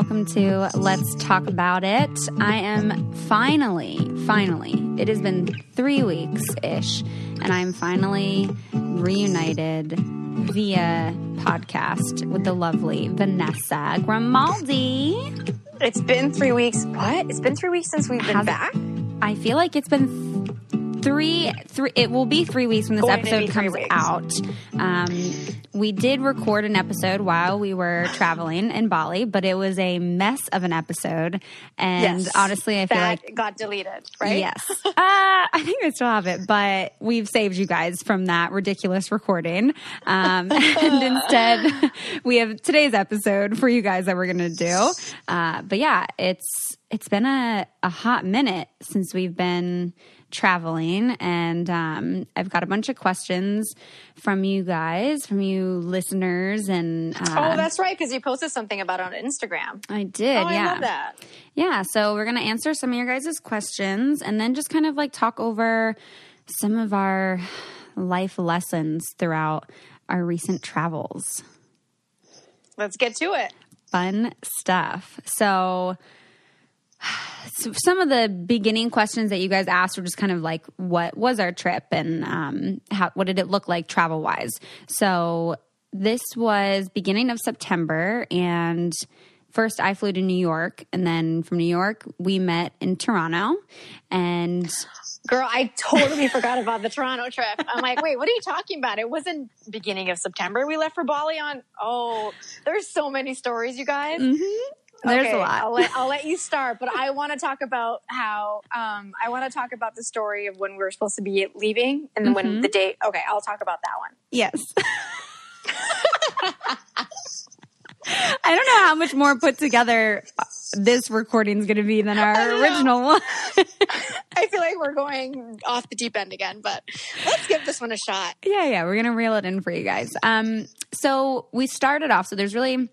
Welcome to Let's Talk About It. I am finally, finally, it has been three weeks ish, and I'm finally reunited via podcast with the lovely Vanessa Grimaldi. It's been three weeks. What? It's been three weeks since we've been Has back. I feel like it's been three, three. It will be three weeks when this Going episode comes out. Um, we did record an episode while we were traveling in Bali, but it was a mess of an episode. And Yes. honestly, I feel like got deleted, right? Yes. Uh, I think I still have it, but we've saved you guys from that ridiculous recording. Um, and instead, we have today's episode for you guys that we're going to do. Uh, but yeah, it's it's been a, a hot minute since we've been traveling and um, i've got a bunch of questions from you guys from you listeners and uh, Oh, that's right. Because you posted something about it on Instagram. i did Oh, yeah I love that. yeah, so we're going to answer some of your guys' questions and then just kind of like talk over some of our life lessons throughout our recent travels. Let's get to it. Fun stuff. So, so some of the beginning questions that you guys asked were just kind of like, what was our trip and um, how, what did it look like travel wise? So this was beginning of September and first I flew to New York and then from New York we met in Toronto and Girl, I totally forgot about the Toronto trip. I'm like, wait, what are you talking about? It wasn't beginning of September. We left for Bali on. Oh, there's so many stories, you guys. Mm-hmm. There's Okay, a lot. I'll let, I'll let you start, but I want to talk about how um, I want to talk about the story of when we were supposed to be leaving, and then Mm-hmm. when the date. Okay, I'll talk about that one. Yes. I don't know how much more put together this recording is going to be than our original one. I feel like we're going off the deep end again, but let's give this one a shot. yeah, yeah, we're going to reel it in for you guys. Um, so we started off. So there's really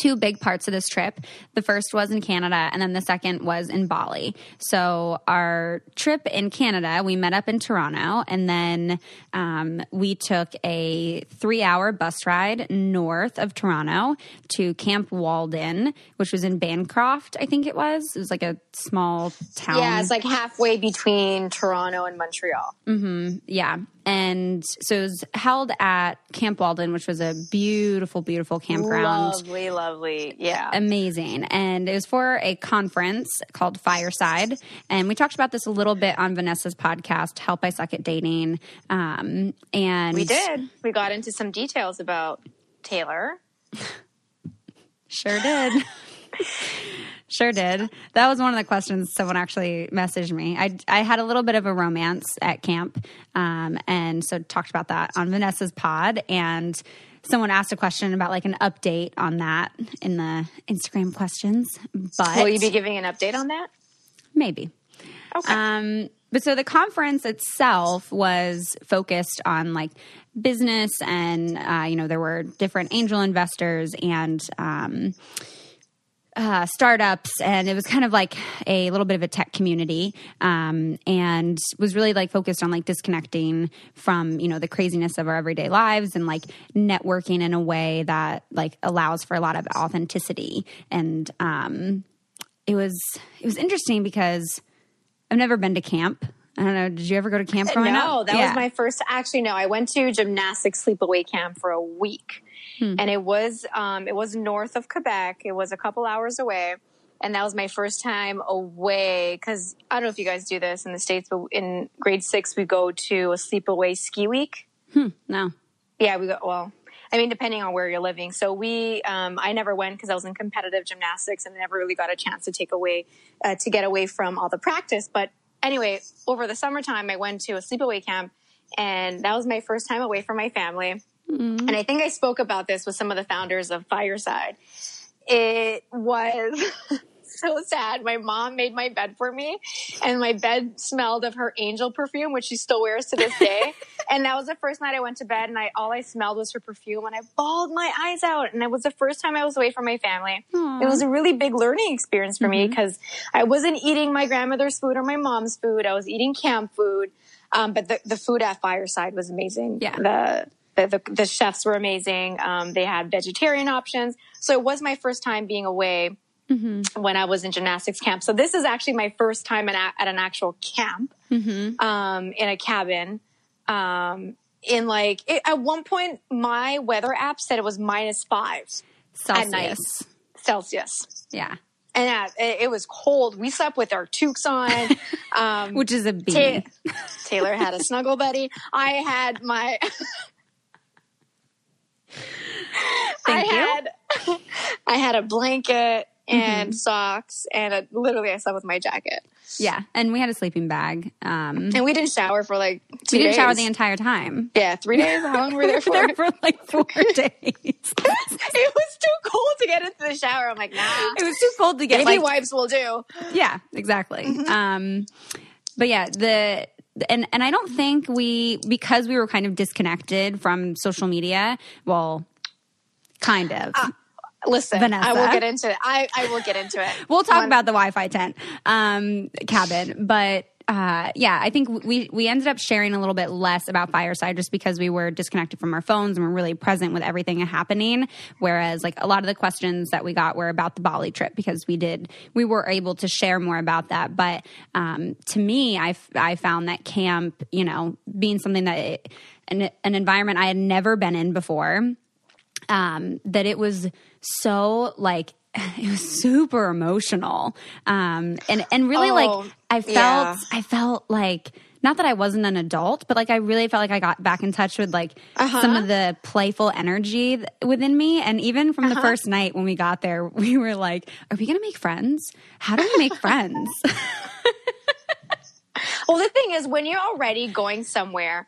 two big parts of this trip. The first was in Canada, and then the second was in Bali. So our trip in Canada, we met up in Toronto, and then um, we took a three-hour bus ride north of Toronto to Camp Walden, which was in Bancroft, I think it was. It was like a small town. Yeah, it's like halfway between Toronto and Montreal. Yeah. And so it was held at Camp Walden, which was a beautiful, beautiful campground. Lovely, lovely. Yeah. Amazing. And it was for a conference called Fireside. And we talked about this a little bit on Vanessa's podcast, Help I Suck at Dating. Um, and we did. We got into some details about Taylor. Sure did. sure did. That was one of the questions someone actually messaged me. I, I had a little bit of a romance at camp, um, and so talked about that on Vanessa's pod. And someone asked a question about like an update on that in the Instagram questions. But Will you be giving an update on that? maybe. Okay. Um, but so the conference itself was focused on like business, and uh, you know there were different angel investors and um, uh, startups, and it was kind of like a little bit of a tech community, um, and was really like focused on like disconnecting from you know the craziness of our everyday lives and like networking in a way that like allows for a lot of authenticity and um, it was it was interesting because I've never been to camp. I don't know. Did you ever go to camp growing no, up? No, that Yeah. was my first. Actually, no, I went to gymnastics sleepaway camp for a week, Hmm. and it was um, it was north of Quebec. It was a couple hours away, and that was my first time away. Because I don't know if you guys do this in the states, but in grade six we go to a sleepaway ski week. no. Yeah, we go. Well, I mean, depending on where you're living. So we, um, I never went because I was in competitive gymnastics and never really got a chance to take away, uh, to get away from all the practice. But anyway, over the summertime, I went to a sleepaway camp, and that was my first time away from my family. And I think I spoke about this with some of the founders of Fireside. It was so sad. My mom made my bed for me, and my bed smelled of her angel perfume, which she still wears to this day. and that was the first night I went to bed, and I all I smelled was her perfume, and I bawled my eyes out. And it was the first time I was away from my family. It was a really big learning experience for me because I wasn't eating my grandmother's food or my mom's food. I was eating camp food. Um, but the, the food at Fireside was amazing. Yeah. The the, the, the chefs were amazing. Um, they had vegetarian options. So it was my first time being away when I was in gymnastics camp. So this is actually my first time in a, at an actual camp um, in a cabin. Um, in like it, at one point, my weather app said it was minus five Celsius. night. Celsius. Yeah. And uh, it, it was cold. We slept with our toques on. Um, Which is a Ta- Taylor had a snuggle buddy. I had my. Thank I you. had I had a blanket and Mm-hmm. socks and a, literally I slept with my jacket. Yeah. And we had a sleeping bag. Um, And we didn't shower for like two we didn't shower the entire time. yeah, three days. How long were we there for? there for like four days. it was too cold to get into the shower. I'm like, nah. It was too cold to get Baby like wipes will do. Yeah, exactly. Mm-hmm. Um, but yeah, the and and I don't think we because we were kind of disconnected from social media. Well, kind of. Listen, Vanessa. I will get into it. I, I will get into it. we'll talk On- about the Wi-Fi tent um, cabin, but. Uh, yeah, I think we we ended up sharing a little bit less about Fireside just because we were disconnected from our phones and we're really present with everything happening. Whereas, like a lot of the questions that we got were about the Bali trip because we did we were able to share more about that. But um, to me, I I found that camp, you know, being something that it, an an environment I had never been in before um, that it was so like it was super emotional um, and and really Oh, like I felt yeah. I felt like not that I wasn't an adult, but like I really felt like I got back in touch with like Uh-huh. some of the playful energy within me. And even from Uh-huh. the first night when we got there, we were like, "Are we gonna make friends? How do we make friends?" Well, the thing is, when you're already going somewhere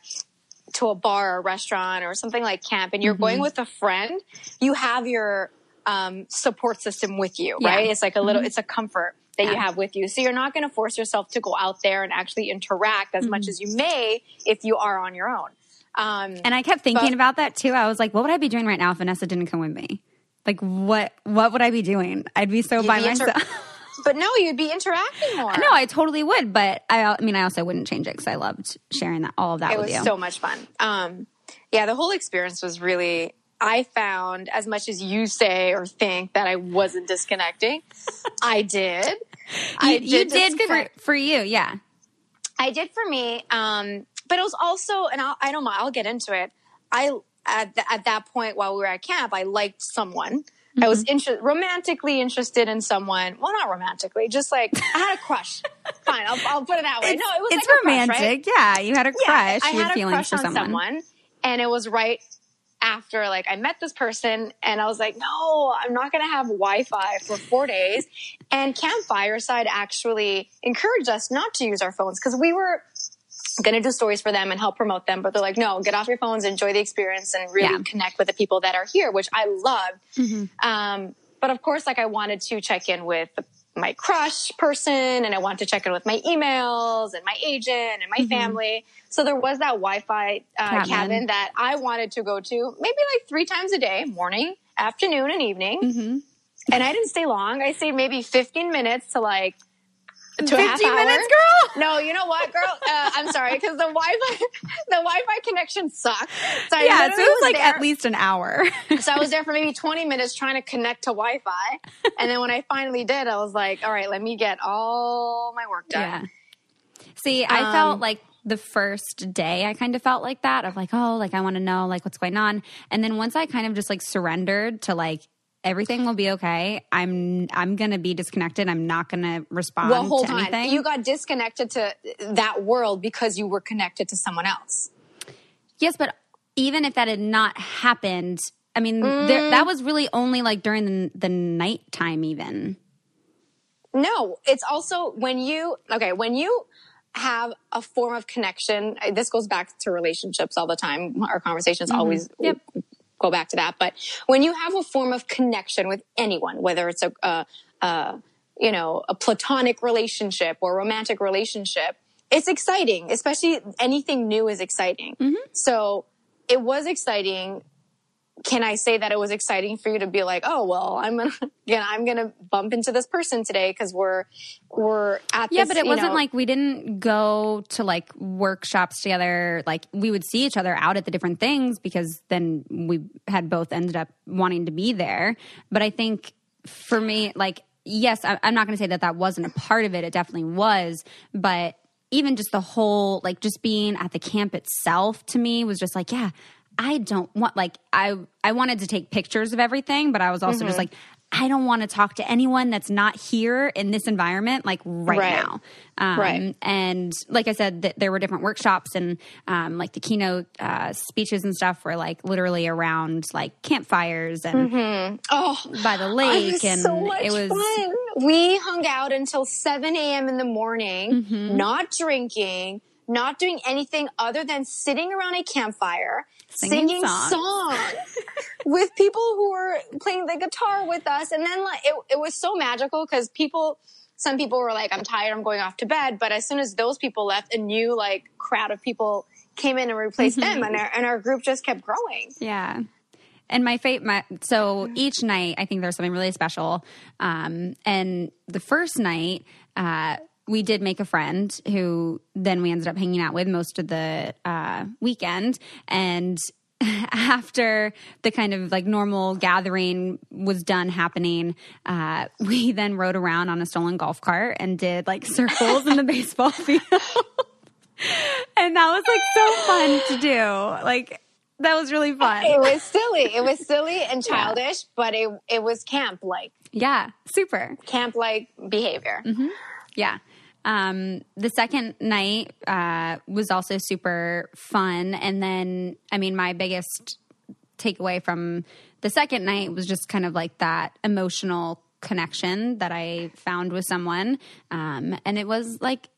to a bar or a restaurant or something like camp and you're Mm-hmm. going with a friend, you have your um, support system with you, Yeah. Mm-hmm. right? It's like a little, it's a comfort that you have with you. So you're not going to force yourself to go out there and actually interact as Mm-hmm. much as you may if you are on your own. Um, And I kept thinking But- about that too. I was like, what would I be doing right now if Vanessa didn't come with me? Like what what would I be doing? I'd be so by be inter- myself. but no, you'd be interacting more. no, I totally would, but I I mean I also wouldn't change it cuz I loved sharing that all of that it was you. so much fun. Um, yeah, the whole experience was really. I found as much as you say or think that I wasn't disconnecting, I did. I you, you did for, for you, yeah. I did for me. Um, but it was also, and I'll, I don't know, I'll get into it. I at, th- at that point while we were at camp, I liked someone. I was Mm-hmm. inter- romantically interested in someone. Well, not romantically, just like I had a crush. Fine, I'll, I'll put it that way. It's, no, it was it's like a crush, right? romantic. Yeah, you had a crush. I you had a feelings crush for on someone. someone, and it was right after like I met this person, and I was like, no, I'm not going to have Wi-Fi for four days. And Camp Fireside actually encouraged us not to use our phones because we were going to do stories for them and help promote them, but they're like, no, get off your phones, enjoy the experience, and really Yeah. connect with the people that are here, which I loved. Mm-hmm. Um, but of course, like I wanted to check in with my crush person and I want to check in with my emails and my agent and my family. So there was that Wi-Fi uh, Mm-hmm. Cabin. cabin. that I wanted to go to maybe like three times a day, morning, afternoon, and evening. Mm-hmm. And I didn't stay long. I stayed maybe 15 minutes to like to a 15 half hour. minutes, girl? No, you know what, girl? Uh, I'm sorry because the Wi-Fi, the Wi-Fi connection sucked. So I Yeah, so it was like there- at least an hour. so I was there for maybe 20 minutes trying to connect to Wi-Fi. And then when I finally did, I was like, all right, let me get all my work done. Yeah. See, I Um, felt like the first day I kind of felt like that of like, oh, like I want to know like what's going on. And then once I kind of just like surrendered to like everything will be okay. I'm I'm going to be disconnected. I'm not going to respond Well, hold on. anything. You got disconnected to that world because you were connected to someone else. yes, but even if that had not happened, I mean, Mm. there, that was really only like during the the nighttime even. No, it's also when you, okay, when you have a form of connection, this goes back to relationships all the time. Our conversations mm-hmm. always yep. Go back to that. But when you have a form of connection with anyone, whether it's a, a, a you know, a platonic relationship or romantic relationship, it's exciting, especially anything new is exciting. Mm-hmm. So it was exciting can I say that it was exciting for you to be like, oh well, I'm gonna, again, I'm gonna bump into this person today because we're we're at yeah, this, but it wasn't know, like we didn't go to like workshops together. Like we would see each other out at the different things because then we had both ended up wanting to be there. But I think for me, like yes, I'm not gonna say that that wasn't a part of it. It definitely was, but even just the whole like just being at the camp itself to me was just like yeah I don't want like I I wanted to take pictures of everything, but I was also mm-hmm. just like I don't want to talk to anyone that's not here in this environment, like right, right. now. Um, right. And like I said, th- there were different workshops and um, like the keynote uh, speeches and stuff were like literally around like campfires and mm-hmm. oh, by the lake. and so it was fun. We hung out until 7 a.m. in the morning, mm-hmm. not drinking, not doing anything other than sitting around a campfire singing, singing songs, songs with people who were playing the guitar with us. And then like, it, it was so magical because people, some people were like, I'm tired, I'm going off to bed. But as soon as those people left, a new like crowd of people came in and replaced mm-hmm. them and our, and our group just kept growing. Yeah. And my fate, my so each night I think there's something really special. Um, and the first night, uh, we did make a friend who then we ended up hanging out with most of the uh, weekend. And after the kind of like normal gathering was done happening, uh, we then rode around on a stolen golf cart and did like circles in the baseball field. and that was like so fun to do. Like, that was really fun. It was silly. It was silly and childish, yeah. but it it was camp like. Yeah, super camp like behavior. Mm-hmm. Yeah. Um, the second night uh, was also super fun. And then, I mean, my biggest takeaway from the second night was just kind of like that emotional connection that I found with someone. Um, and it was like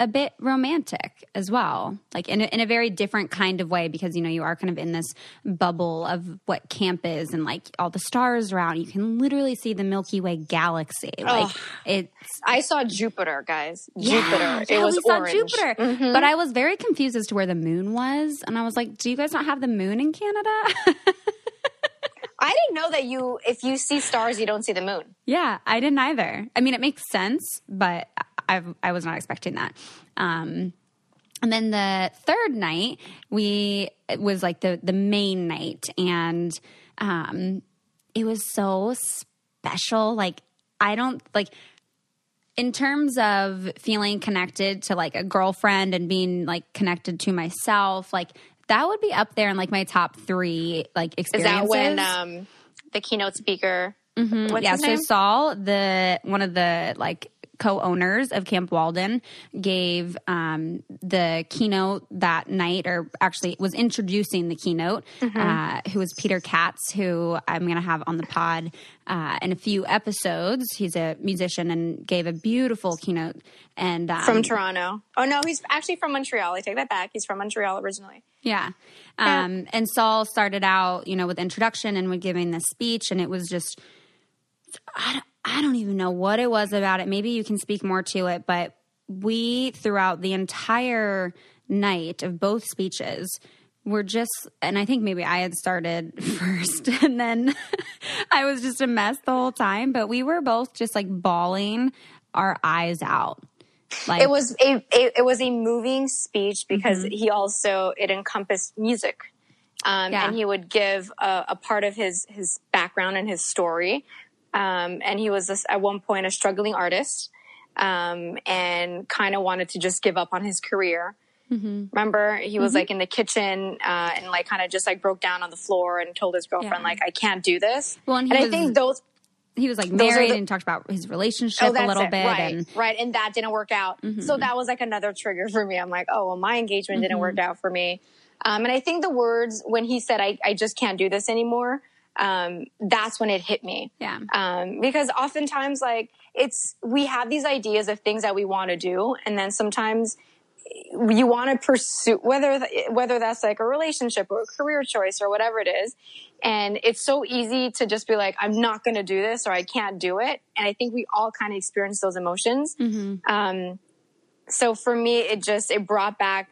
a bit romantic as well, like in a, in a very different kind of way because you know you are kind of in this bubble of what camp is and like all the stars around. You can literally see the Milky Way galaxy. Like it's. I saw Jupiter, guys. Yeah, Jupiter. It was we orange. Jupiter, mm-hmm. but I was very confused as to where the moon was, and I was like, "Do you guys not have the moon in Canada?" I didn't know that you, if you see stars, you don't see the moon. Yeah, I didn't either. I mean, it makes sense, but I, I was not expecting that. Um, and then the third night, we it was like the the main night, and um, it was so special. Like I don't like in terms of feeling connected to like a girlfriend and being like connected to myself. Like that would be up there in like my top three like experiences. Is that when um, the keynote speaker? Mm-hmm. yeah, so Saul, the one of the like co-owners of Camp Walden gave um, the keynote that night, or actually was introducing the keynote, mm-hmm. uh, who was Peter Katz, who I'm going to have on the pod uh, in a few episodes. He's a musician and gave a beautiful keynote. And um, from Toronto. Oh no, he's actually from Montreal. I take that back. He's from Montreal originally. Yeah. Um, yeah. And Saul started out, you know, with introduction and with giving this speech, and it was just. I I don't even know what it was about it. Maybe you can speak more to it, but we, throughout the entire night of both speeches, were just, and I think maybe I had started first, and then I was just a mess the whole time, but we were both just like bawling our eyes out. Like, it was a, a, it was a moving speech because mm-hmm. he also it encompassed music um, yeah. and he would give a, a, part of his his background and his story um, and he was this, at one point a struggling artist um, and kind of wanted to just give up on his career. Mm-hmm. Remember, he was mm-hmm. like in the kitchen uh, and like kind of just like broke down on the floor and told his girlfriend yeah. like, "I can't do this." Well, and, and I think those he was like married the, and talked about his relationship oh, a little it. bit, right? And, right, and that didn't work out. Mm-hmm. So that was like another trigger for me. I'm like, oh well, my engagement didn't work mm-hmm. out for me. Um, and I think the words when he said, I, "I just can't do this anymore," um, that's when it hit me. Yeah. Um, because oftentimes, like, it's, we have these ideas of things that we want to do. And then sometimes you want to pursue whether whether that's like a relationship or a career choice or whatever it is and it's so easy to just be like i'm not going to do this or i can't do it and i think we all kind of experience those emotions mm-hmm. um, so for me it just it brought back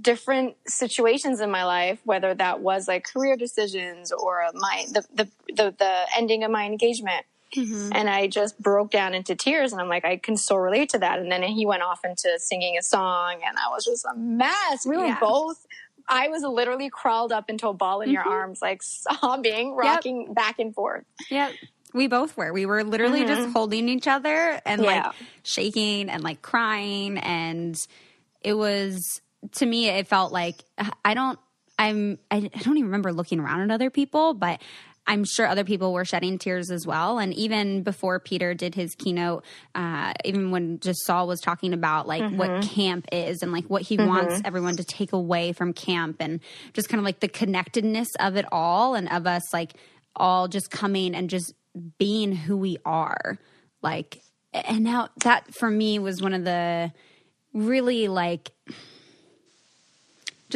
different situations in my life whether that was like career decisions or my the the the, the ending of my engagement Mm-hmm. And I just broke down into tears and I'm like, I can so relate to that. And then he went off into singing a song and I was just a mess. We were yeah. both, I was literally crawled up into a ball in mm-hmm. your arms, like sobbing, rocking yep. back and forth. Yep. We both were. We were literally mm-hmm. just holding each other and yeah. like shaking and like crying. And it was, to me, it felt like I don't, I'm, I don't even remember looking around at other people, but I'm sure other people were shedding tears as well. And even before Peter did his keynote, uh, even when just Saul was talking about like mm-hmm. what camp is and like what he mm-hmm. wants everyone to take away from camp and just kind of like the connectedness of it all and of us like all just coming and just being who we are. Like, and now that for me was one of the really like,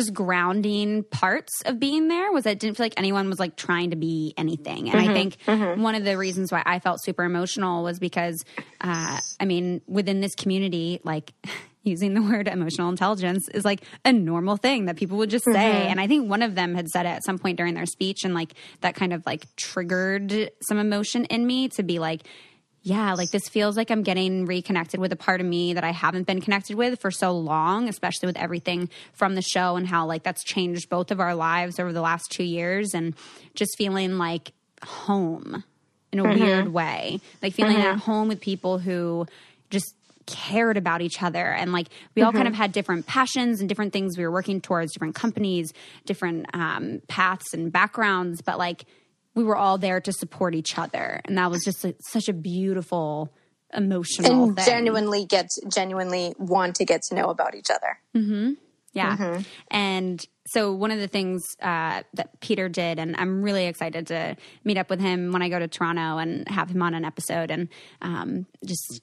just grounding parts of being there was I didn't feel like anyone was like trying to be anything. And mm-hmm, I think mm-hmm. one of the reasons why I felt super emotional was because, uh, I mean, within this community, like, using the word emotional intelligence is like a normal thing that people would just say. Mm-hmm. And I think one of them had said it at some point during their speech, and like that kind of like triggered some emotion in me to be like, yeah, like this feels like I'm getting reconnected with a part of me that I haven't been connected with for so long, especially with everything from the show and how like that's changed both of our lives over the last two years and just feeling like home in a mm-hmm. weird way. Like feeling mm-hmm. at home with people who just cared about each other and like we all mm-hmm. kind of had different passions and different things we were working towards different companies different um, paths and backgrounds but like we were all there to support each other, and that was just a, such a beautiful emotional and thing. genuinely get genuinely want to get to know about each other. Mm-hmm. Yeah, mm-hmm. and so one of the things uh, that Peter did, and I'm really excited to meet up with him when I go to Toronto and have him on an episode, and um, just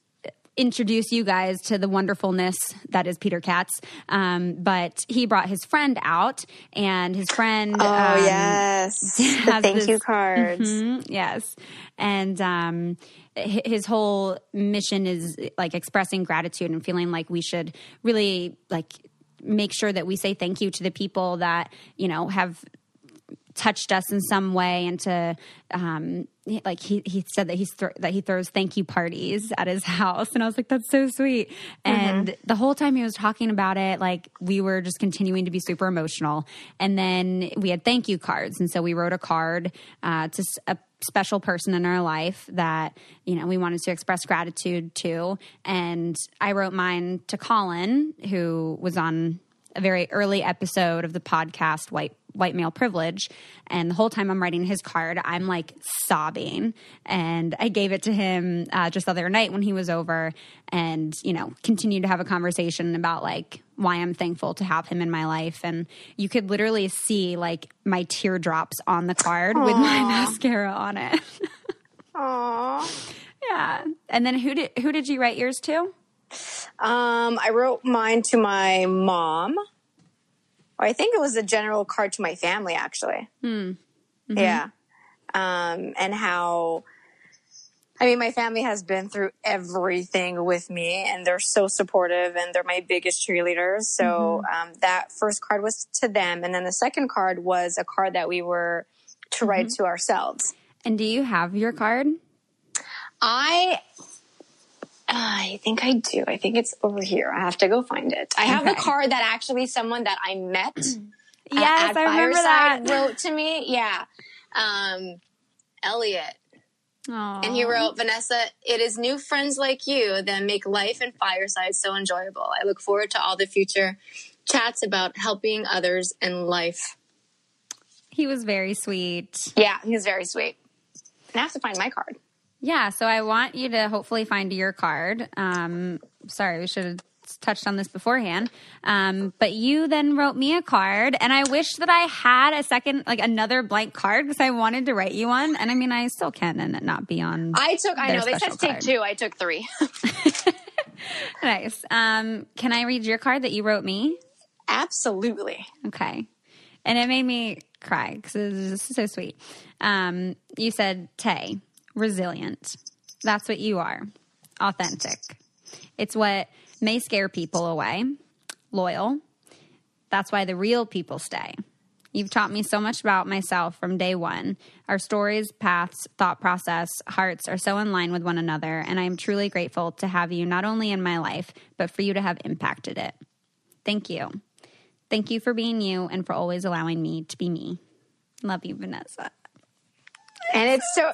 introduce you guys to the wonderfulness that is Peter Katz. Um, but he brought his friend out, and his friend. Oh um, yes, the thank this, you cards. Mm-hmm, yes, and um, his whole mission is like expressing gratitude and feeling like we should really like make sure that we say thank you to the people that you know have touched us in some way and to um, like he, he said that he's th- that he throws thank you parties at his house. And i was like that's so sweet. And mm-hmm. the whole time he was talking about it like we were just continuing to be super emotional. And then we had thank you cards. And so we wrote a card uh, to a special person in our life that you know we wanted to express gratitude to. And i wrote mine to colin who was on a very early episode of the podcast white white male privilege. And the whole time I'm writing his card, I'm like sobbing. And I gave it to him uh, just the other night when he was over and, you know, continued to have a conversation about like why I'm thankful to have him in my life. And you could literally see like my teardrops on the card Aww. with my mascara on it. Aww. Yeah. And then who did who did you write yours to? Um, I wrote mine to my mom. I think it was a general card to my family, actually. Hmm. Mm-hmm. Yeah. Um, and how, I mean, my family has been through everything with me and they're so supportive and they're my biggest cheerleaders. So, mm-hmm. um, that first card was to them. And then the second card was a card that we were to write mm-hmm. to ourselves. And do you have your card? I I think I do. I think it's over here. I have to go find it. I have okay. the card that actually someone that I met yes, at, I remember that. wrote to me. Yeah. Um, Elliot. Aww. And he wrote, Vanessa, it is new friends like you that make life and fireside so enjoyable. I look forward to all the future chats about helping others in life. He was very sweet. Yeah, he was very sweet. And I have to find my card. Yeah, so I want you to hopefully find your card. Um, sorry, we should have touched on this beforehand. Um, but you then wrote me a card, and I wish that I had a second, like another blank card, because I wanted to write you one. And I mean, I still can, and it not be on. I took. I know they said take two. I took three. nice. Um, can I read your card that you wrote me? Absolutely. Okay. And it made me cry because it was so sweet. Um, you said, Tay, resilient. That's what you are. Authentic. It's what may scare people away. Loyal. That's why the real people stay. You've taught me so much about myself from day one. Our stories, paths, thought process, hearts are so in line with one another, and I am truly grateful to have you not only in my life, but for you to have impacted it. Thank you. Thank you for being you and for always allowing me to be me. Love you, Vanessa. And it's so,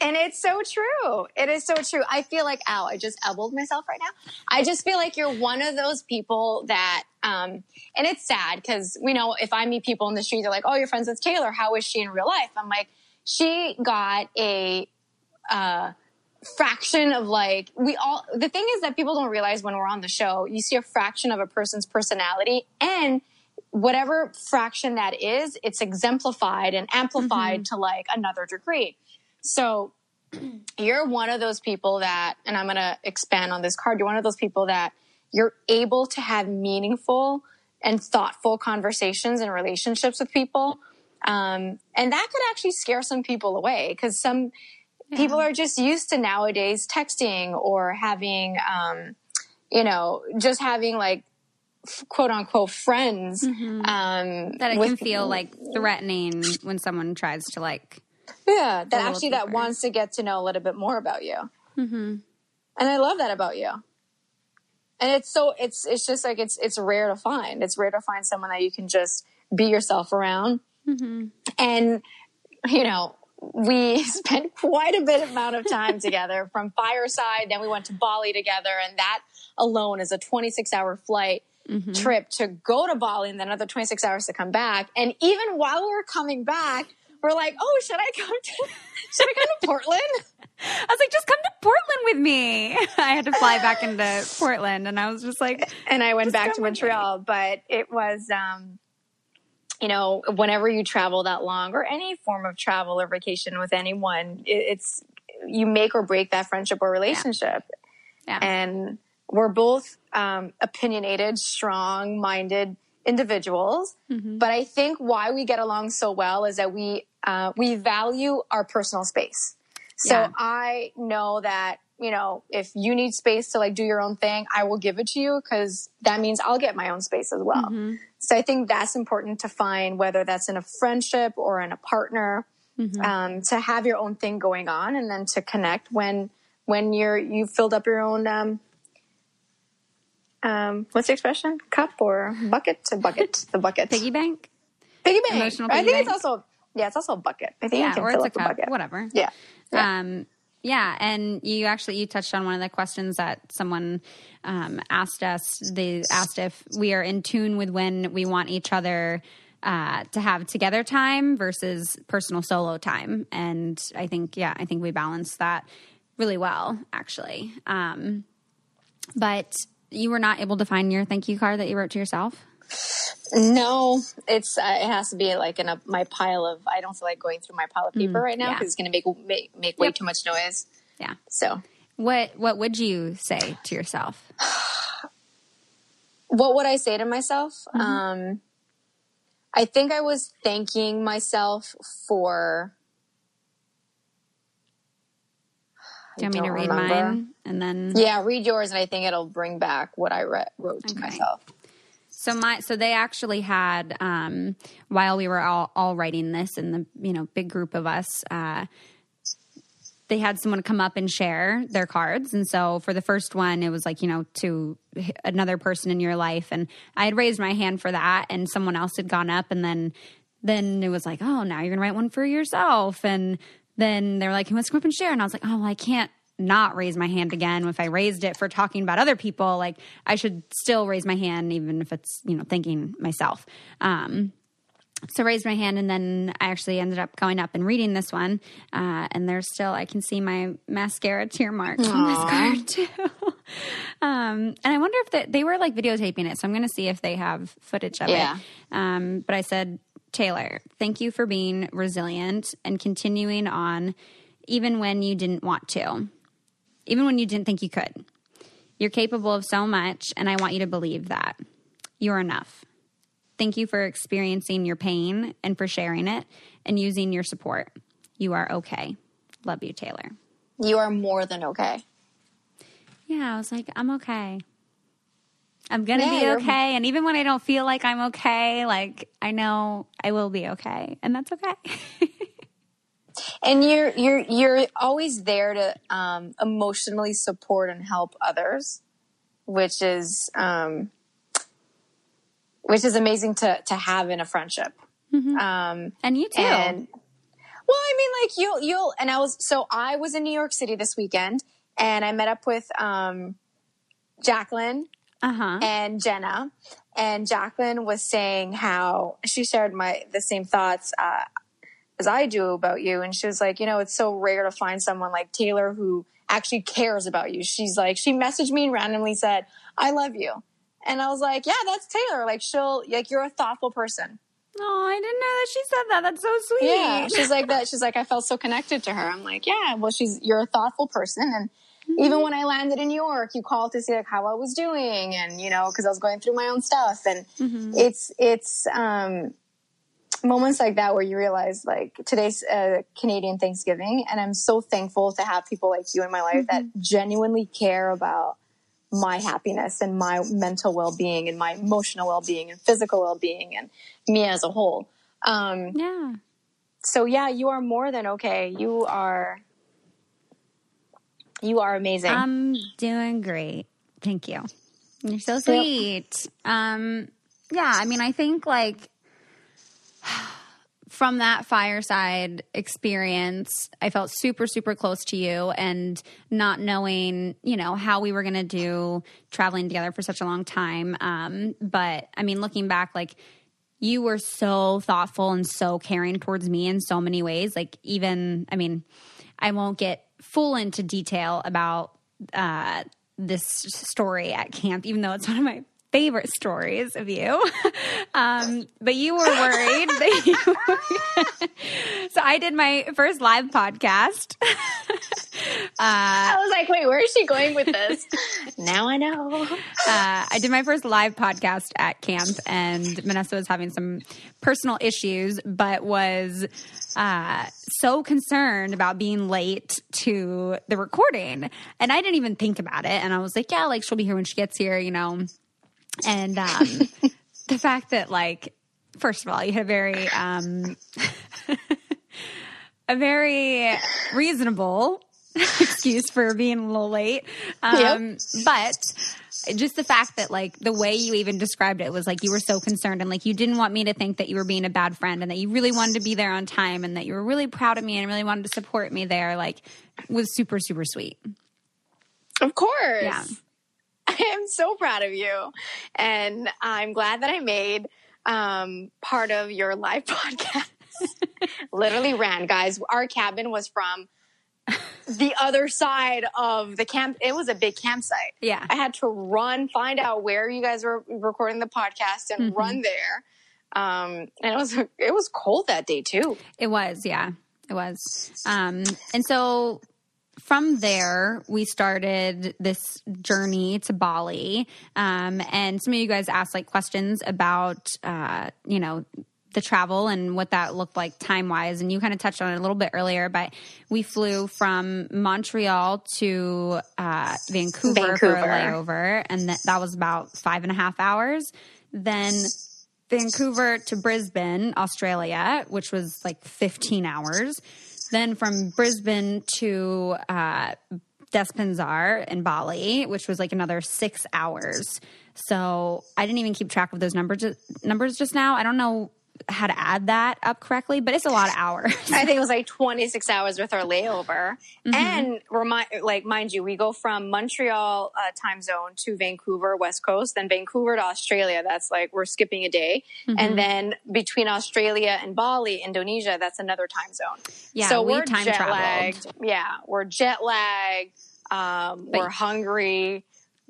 and it's so true. It is so true. I feel like, ow, I just elbowed myself right now. I just feel like you're one of those people that, um, and it's sad because we know if I meet people in the street, they're like, oh, you're friends with Taylor. How is she in real life? I'm like, she got a, uh, fraction of like we all the thing is that people don't realize when we're on the show you see a fraction of a person's personality and whatever fraction that is it's exemplified and amplified mm-hmm. to like another degree so you're one of those people that and i'm going to expand on this card you're one of those people that you're able to have meaningful and thoughtful conversations and relationships with people um, and that could actually scare some people away because some yeah. people are just used to nowadays texting or having, um, you know, just having like quote unquote friends. Mm-hmm. Um, that it with, can feel like threatening when someone tries to like. Yeah, that actually that wants to get to know a little bit more about you. Mm-hmm. And I love that about you. And it's so it's it's just like it's it's rare to find. It's rare to find someone that you can just be yourself around. Mm-hmm. And you know, we spent quite a bit amount of time together from Fireside. Then we went to Bali together, and that alone is a 26 hour flight mm-hmm. trip to go to Bali, and then another 26 hours to come back. And even while we were coming back, we're like, "Oh, should I come to? Should I come to Portland?" I was like, "Just come to Portland with me." I had to fly back into Portland, and I was just like, and I went back to Montreal, but it was. um you know, whenever you travel that long or any form of travel or vacation with anyone, it's you make or break that friendship or relationship. Yeah. Yeah. And we're both um, opinionated, strong minded individuals. Mm-hmm. But I think why we get along so well is that we uh, we value our personal space. So yeah. I know that you know, if you need space to like do your own thing, I will give it to you because that means I'll get my own space as well. Mm-hmm. So I think that's important to find, whether that's in a friendship or in a partner, mm-hmm. um, to have your own thing going on and then to connect when, when you're, you've filled up your own, um, um, what's the expression? Cup or bucket to bucket, the bucket. Piggy bank? Piggy bank. Emotional piggy I think bank? it's also, yeah, it's also a bucket. I think yeah, you can or fill it's up a, cup, bucket. Whatever. Yeah. yeah. Um, yeah, and you actually you touched on one of the questions that someone um, asked us. They asked if we are in tune with when we want each other uh, to have together time versus personal solo time, and I think yeah, I think we balance that really well actually. Um, but you were not able to find your thank you card that you wrote to yourself. No, it's uh, it has to be like in a, my pile of. I don't feel like going through my pile of paper mm, right now because yeah. it's going to make make, make way yep. too much noise. Yeah. So, what what would you say to yourself? what would I say to myself? Mm-hmm. Um, I think I was thanking myself for. Do you want me to read remember. mine and then? Yeah, read yours, and I think it'll bring back what I re- wrote to okay. myself. So my so they actually had um, while we were all all writing this in the you know big group of us. Uh, they had someone come up and share their cards. And so for the first one, it was like, you know, to another person in your life. And I had raised my hand for that and someone else had gone up. And then, then it was like, oh, now you're going to write one for yourself. And then they were like, let's come up and share. And I was like, oh, well, I can't not raise my hand again. If I raised it for talking about other people, like I should still raise my hand, even if it's, you know, thanking myself. Um, so I raised my hand and then I actually ended up going up and reading this one. Uh, and there's still, I can see my mascara tear marks on this card too. um, and I wonder if the, they were like videotaping it. So I'm going to see if they have footage of yeah. it. Um, but I said, Taylor, thank you for being resilient and continuing on even when you didn't want to even when you didn't think you could. You're capable of so much, and I want you to believe that. You're enough. Thank you for experiencing your pain and for sharing it and using your support. You are okay. Love you, Taylor. You are more than okay. Yeah, I was like, I'm okay. I'm going to Yeah, be okay. And even when I don't feel like I'm okay, like I know I will be okay. And that's okay. and you're you're you're always there to um, emotionally support and help others, which is um, which is amazing to to have in a friendship. Um, and you too. and well, I mean, like you'll you'll and I was so I was in New York City this weekend, and I met up with um, Jacqueline uh huh. and Jenna. And Jacqueline was saying how she shared my the same thoughts uh, as I do about you, and she was like, you know, it's so rare to find someone like Taylor who actually cares about you. She's like, she messaged me and randomly said, "I love you," and I was like, yeah, that's Taylor. Like she'll like you're a thoughtful person. Oh, I didn't know that she said that. That's so sweet. Yeah, she's like that. She's like, I felt so connected to her. I'm like, yeah, well, she's you're a thoughtful person, and even when I landed in New York, you called to see like how I was doing, and you know, because I was going through my own stuff, and it's it's um, moments like that where you realize like today's uh, Canadian Thanksgiving, and I'm so thankful to have people like you in my life that genuinely care about my happiness and my mental well-being and my emotional well-being and physical well-being and me as a whole. Um, Yeah. so yeah, you are more than okay. You are you are amazing. I'm doing great. Thank you. You're so sweet. Um, yeah, I mean, I think like from that fireside experience, I felt super, super close to you and not knowing, you know, how we were going to do traveling together for such a long time. Um, but I mean, looking back, like, you were so thoughtful and so caring towards me in so many ways. Like, even, I mean, I won't get full into detail about uh, this story at camp, even though it's one of my favorite stories of you. um, but you were worried that you. so I did my first live podcast. I was like, wait, where is she going with this? now I know. uh, I did my first live podcast at camp, and Vanessa was having some personal issues, but was uh, so concerned about being late to the recording. And I didn't even think about it. And I was like, yeah, like she'll be here when she gets here, you know. And um, the fact that, like, first of all, you had a very, um, a very reasonable excuse for being a little late. Um, But just the fact that, like, the way you even described it was like you were so concerned and like you didn't want me to think that you were being a bad friend and that you really wanted to be there on time and that you were really proud of me and really wanted to support me there, like, was super, super sweet. Of course. Yeah. I am so proud of you. And I'm glad that I made um, part of your live podcast. Literally ran, guys. Our cabin was from the other side of the camp. It was a big campsite. Yeah. I had to run, find out where you guys were recording the podcast and Mm-hmm. run there. Um, and it was it was cold that day too. It was, yeah, it was. Um, and so from there, we started this journey to Bali. Um, and some of you guys asked like questions about, uh, you know, the travel and what that looked like time wise. And you kind of touched on it a little bit earlier, but we flew from Montreal to uh, Vancouver, for a layover. And that, that was about five and a half hours. Then Vancouver to Brisbane, Australia, which was like 15 hours. Then from Brisbane to uh, Denpasar in Bali, which was like another six hours. So I didn't even keep track of those numbers numbers just now. I don't know how to add that up correctly, but it's a lot of hours. I think it was like 26 hours with our layover. And remind, like, mind you, we go from Montreal uh, time zone to Vancouver, West Coast, then Vancouver to Australia. That's like, we're skipping a day. And then between Australia and Bali, Indonesia, that's another time zone. Yeah, so we we're time jet traveled. lagged. Yeah, we're jet lagged. Um, we're hungry.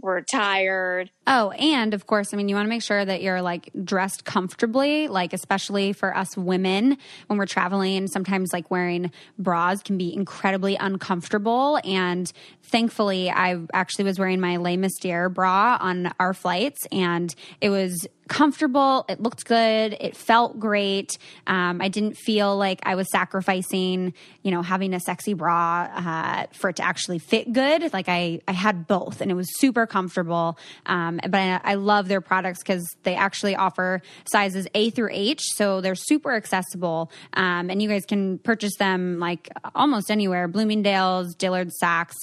We're tired. Oh, and of course, I mean, you want to make sure that you're like dressed comfortably, like especially for us women when we're traveling. Sometimes like wearing bras can be incredibly uncomfortable. And thankfully, I actually was wearing my Le Mystere bra on our flights and it was comfortable. It looked good. It felt great. Um, I didn't feel like I was sacrificing, you know, having a sexy bra uh, for it to actually fit good. Like I, I had both, and it was super comfortable. Um, but I, I, love their products because they actually offer sizes A through H, so they're super accessible. Um, and you guys can purchase them like almost anywhere: Bloomingdale's, Dillard's, Saks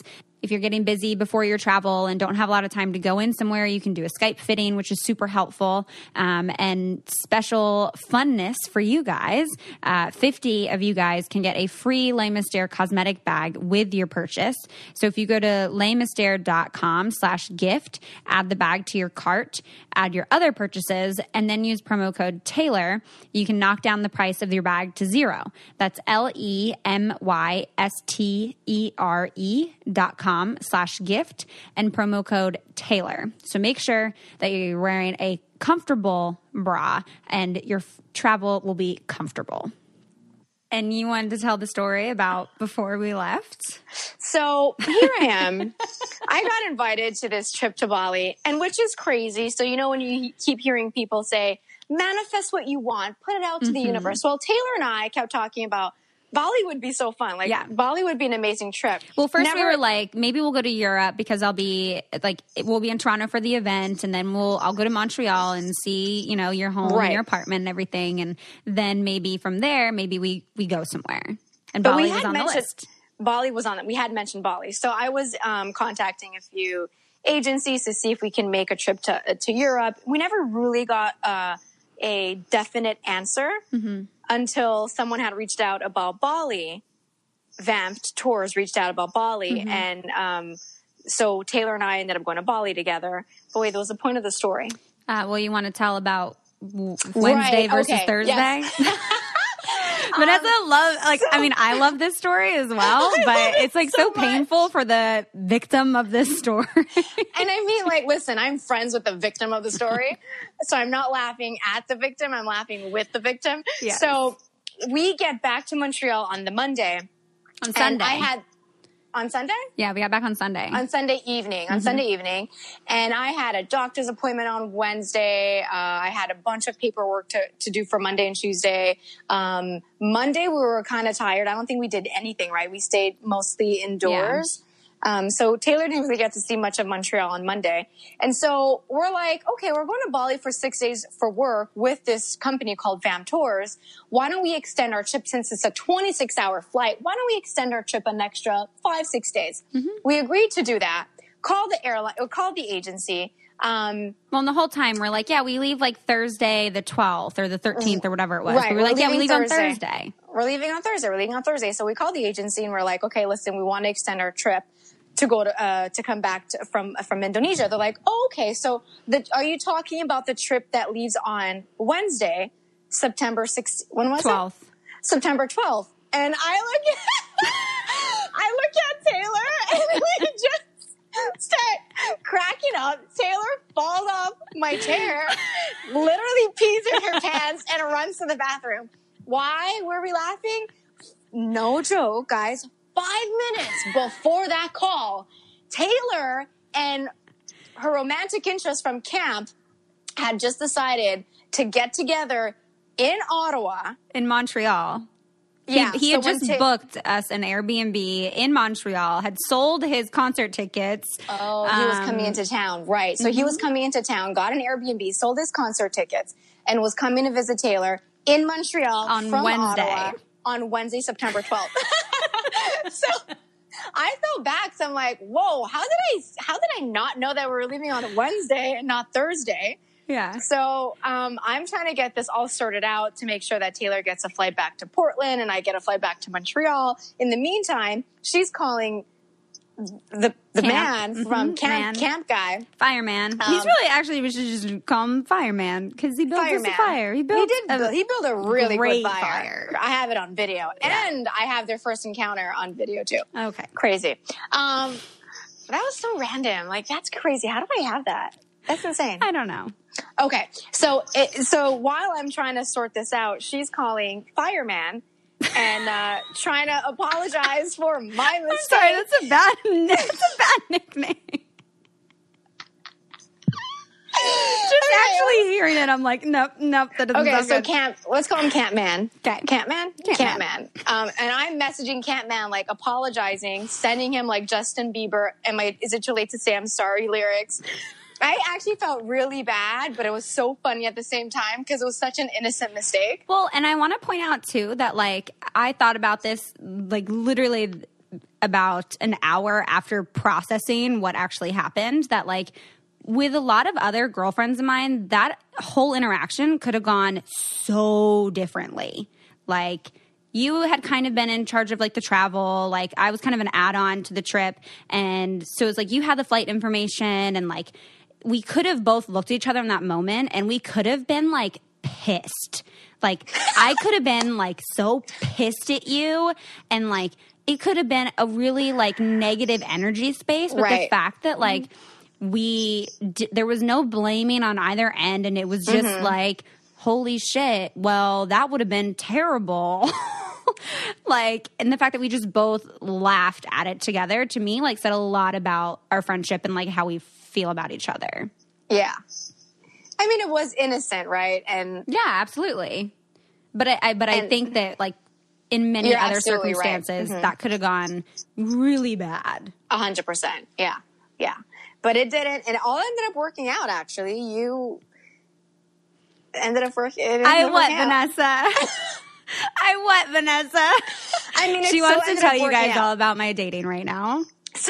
if you're getting busy before your travel and don't have a lot of time to go in somewhere, you can do a Skype fitting, which is super helpful. Um, and special funness for you guys uh, 50 of you guys can get a free Le Mystere cosmetic bag with your purchase. So if you go to lemystere.com slash gift, add the bag to your cart, add your other purchases, and then use promo code Taylor, you can knock down the price of your bag to zero. That's L E M Y S T E R E dot com com slash gift and promo code Taylor. So make sure that you're wearing a comfortable bra and your f- travel will be comfortable. And you wanted to tell the story about before we left? So here I am. I got invited to this trip to Bali, and which is crazy. So, you know, when you keep hearing people say, manifest what you want, put it out to mm-hmm. the universe. Well, Taylor and I kept talking about Bali would be so fun. Like yeah. Bali would be an amazing trip. Well, first Never, we were like, maybe we'll go to Europe because I'll be like, we'll be in Toronto for the event, and then we'll I'll go to Montreal and see you know your home right. and your apartment and everything, and then maybe from there, maybe we we go somewhere. And but Bali was on the list. Bali was on it. We had mentioned Bali, so I was um, contacting a few agencies to see if we can make a trip to to Europe. We never really got uh, a definite answer. Mm-hmm until someone had reached out about Bali. Vamped Tours reached out about Bali, mm-hmm. and um, so Taylor and I ended up going to Bali together. But wait, there was a point of the story. Uh, well, you want to tell about Wednesday right, versus okay. Thursday? Yes. Vanessa um, love like so, I mean I love this story as well, but it's like so, so painful for the victim of this story. and I mean like listen, I'm friends with the victim of the story. so I'm not laughing at the victim, I'm laughing with the victim. Yes. So we get back to Montreal on the Monday. On Sunday. I had on Sunday? Yeah, we got back on Sunday. On Sunday evening. On mm-hmm. Sunday evening. And I had a doctor's appointment on Wednesday. Uh, I had a bunch of paperwork to, to do for Monday and Tuesday. Um, Monday, we were kind of tired. I don't think we did anything, right? We stayed mostly indoors. Yeah. Um, so Taylor didn't really get to see much of Montreal on Monday. And so we're like, okay, we're going to Bali for six days for work with this company called Vamped Tours. Why don't we extend our trip since it's a 26 hour flight? Why don't we extend our trip an extra five, six days? Mm-hmm. We agreed to do that. Call the airline or call the agency. Um, well, and the whole time we're like, yeah, we leave like Thursday the 12th or the 13th or whatever it was. Right, we were, we're like, yeah, we leave Thursday. on Thursday. We're leaving on Thursday. We're leaving on Thursday. So we called the agency and we're like, okay, listen, we want to extend our trip to go to uh, to come back to, from from Indonesia. They're like, oh, okay, so the, are you talking about the trip that leaves on Wednesday, September 6th? When was 12th. it? September 12th. And I look at I look at Taylor and we just start cracking up. Taylor falls off my chair, literally pees in her pants, and runs to the bathroom. Why were we laughing? No joke, guys five minutes before that call, Taylor and her romantic interest from camp had just decided to get together in Ottawa. In Montreal. Yeah, he, he so had just ta- booked us an Airbnb in Montreal, had sold his concert tickets. Oh, he um, was coming into town, right. So mm-hmm. he was mm-hmm. coming into town, got an Airbnb, sold his concert tickets, and was coming to visit Taylor in Montreal on Wednesday. Ottawa on Wednesday, September 12th. so I felt back. So I'm like, whoa, how did I, how did I not know that we were leaving on Wednesday and not Thursday? Yeah. So um, I'm trying to get this all sorted out to make sure that Taylor gets a flight back to Portland and I get a flight back to Montreal. In the meantime, she's calling the the camp. man mm-hmm. from camp man. camp guy fireman. Um, He's really actually we should just call him fireman because he built a fire. He built he did a, he built a really great fire. fire. I have it on video yeah. and I have their first encounter on video too. Okay, crazy. Um, That was so random. Like that's crazy. How do I have that? That's insane. I don't know. Okay, so it, so while I'm trying to sort this out, she's calling fireman and uh, trying to apologize for my mistake. I'm sorry, that's a bad that's a bad nickname. Just Okay, actually hearing it, I'm like, nope, nope, that doesn't Okay, so good. Camp, let's call him Camp Man. Okay. Camp Man? Camp Camp Man. Man. Um, and I'm messaging Camp Man, like apologizing, sending him like Justin Bieber, am I, is it too late to say I'm sorry lyrics? I actually felt really bad, but it was so funny at the same time because it was such an innocent mistake. Well, and I want to point out too that like I thought about this like literally about an hour after processing what actually happened that like with a lot of other girlfriends of mine that whole interaction could have gone so differently. Like you had kind of been in charge of like the travel, like I was kind of an add-on to the trip and so it's like you had the flight information and like we could have both looked at each other in that moment and we could have been like pissed. Like I could have been like so pissed at you and like it could have been a really like negative energy space but the fact that like we d- there was no blaming on either end and it was just mm-hmm. like holy shit well that would have been terrible. Like and the fact that we just both laughed at it together to me like said a lot about our friendship and like how we feel about each other Yeah. I mean, it was innocent, right? And yeah absolutely but i, I but i think that like in many other absolutely right. circumstances mm-hmm. that could have gone really bad a hundred percent. Yeah. Yeah. But it didn't. And it all ended up working out, actually. You ended up working. i what vanessa i what vanessa I mean, she wants to tell you guys out. all about my dating right now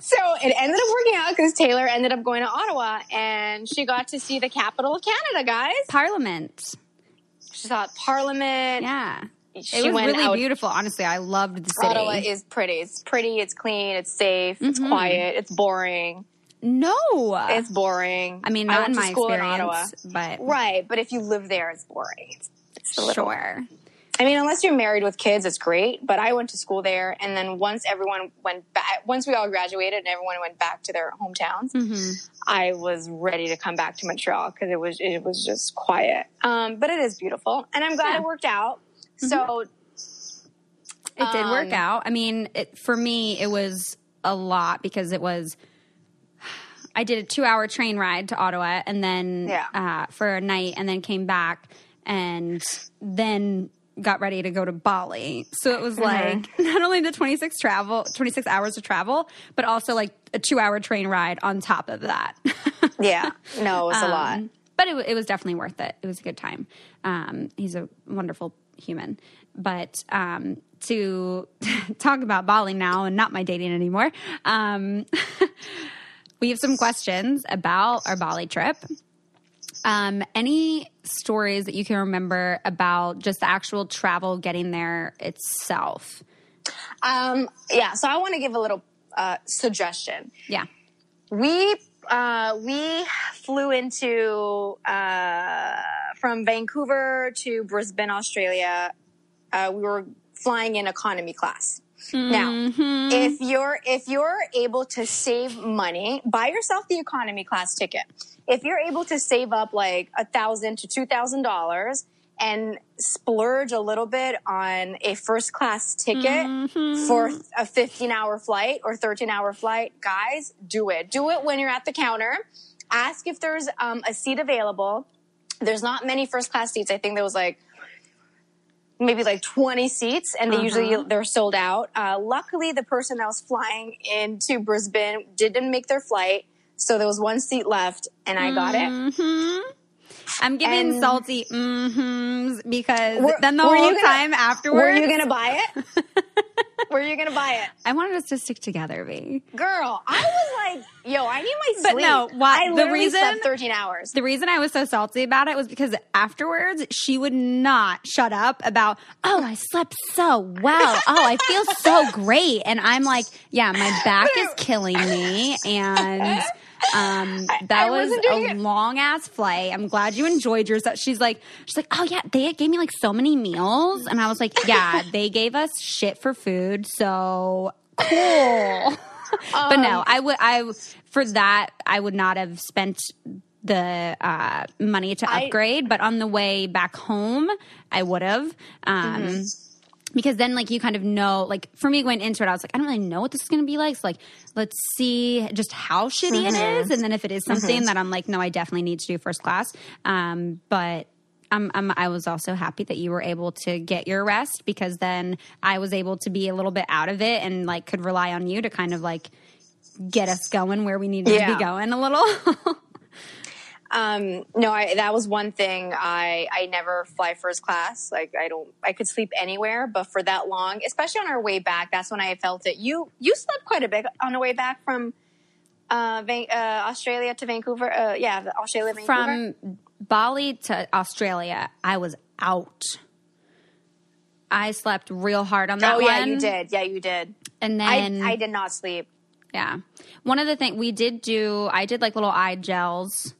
So it ended up working out because Taylor ended up going to Ottawa and she got to see the capital of Canada, guys. parliament She saw Parliament. yeah She it was went really out- beautiful honestly i loved the city Ottawa is pretty. It's pretty. It's clean. It's safe. It's Mm-hmm. quiet. It's boring. no It's boring. I mean, not went in my school in experience, Ottawa. but Right, but if you live there, it's boring. It's, it's a little. I mean, unless you're married with kids, it's great. But I went to school there, and then once everyone went back, once we all graduated and everyone went back to their hometowns, Mm-hmm. I was ready to come back to Montreal because it was it was just quiet. Um, but it is beautiful, and I'm glad Yeah. Mm-hmm. it worked out. So It did work Um, out. I mean, it, for me, it was a lot because it was. I did a two-hour train ride to Ottawa, and then Yeah. uh, for a night, and then came back, and then got ready to go to Bali. So it was Mm-hmm. like not only the twenty-six travel, twenty-six hours of travel, but also like a two-hour train ride on top of that. yeah, no, it was a lot. Um, but it, it was definitely worth it. It was a good time. Um, he's a wonderful human. But um, to talk about Bali now and not my dating anymore, um, we have some questions about our Bali trip. Um, any stories that you can remember about just the actual travel getting there itself? Um, yeah, so I want to give a little uh, suggestion. Yeah. We uh, we flew into uh, from Vancouver to Brisbane, Australia. Uh, we were flying in economy class. Now, if you're if you're able to save money, buy yourself the economy class ticket. If you're able to save up like a thousand to two thousand dollars and splurge a little bit on a first class ticket for a 15 hour flight or 13 hour flight, guys, do it. Do it when you're at the counter. Ask if there's um, a seat available. There's not many first class seats. I think there was like maybe like 20 seats and they usually mm-hmm. they're sold out. Uh, luckily, the person that was flying into Brisbane didn't make their flight. So there was one seat left and I got it. Mm-hmm. I'm giving And- salty mm-hms because Were- then the whole gonna- time afterwards, Were you going to buy it? were you going to buy it? I wanted us to stick together, V. Girl, I was like, yo, I need my sleep. But no, why- I the reason- slept 13 hours. The reason I was so salty about it was because afterwards she would not shut up about, oh, I slept so well. Oh, I feel so great. And I'm like, yeah, my back is killing me. And um, that I was a long ass flight. I'm glad you enjoyed yourself. She's like, she's like, oh yeah, they gave me like so many meals. And I was like, yeah, they gave us shit for food. So cool. but Um, no, I would, I, for that, I would not have spent the uh, money to I- upgrade, but on the way back home, I would have. Um, Mm-hmm. Because then, like, you kind of know, like, for me going into it, I was like, I don't really know what this is going to be like. So, like, let's see just how shitty it Mm-hmm. is. And then if it is something that I'm like, no, I definitely need to do first class. Um, but I was also happy that you were able to get your rest because then I was able to be a little bit out of it and, like, could rely on you to kind of, like, get us going where we needed to be going a little. Um, no, I, that was one thing. I, I never fly first class. Like I don't, I could sleep anywhere, but for that long, especially on our way back, that's when I felt it. You, you slept quite a bit on the way back from, uh, Van, uh Australia to Vancouver. Uh, yeah, Australia, Vancouver. From Bali to Australia, I was out. I slept real hard on that oh yeah, one. you did. Yeah, you did. And I, then I did not sleep. Yeah. One of the things we did do, I did like little eye gels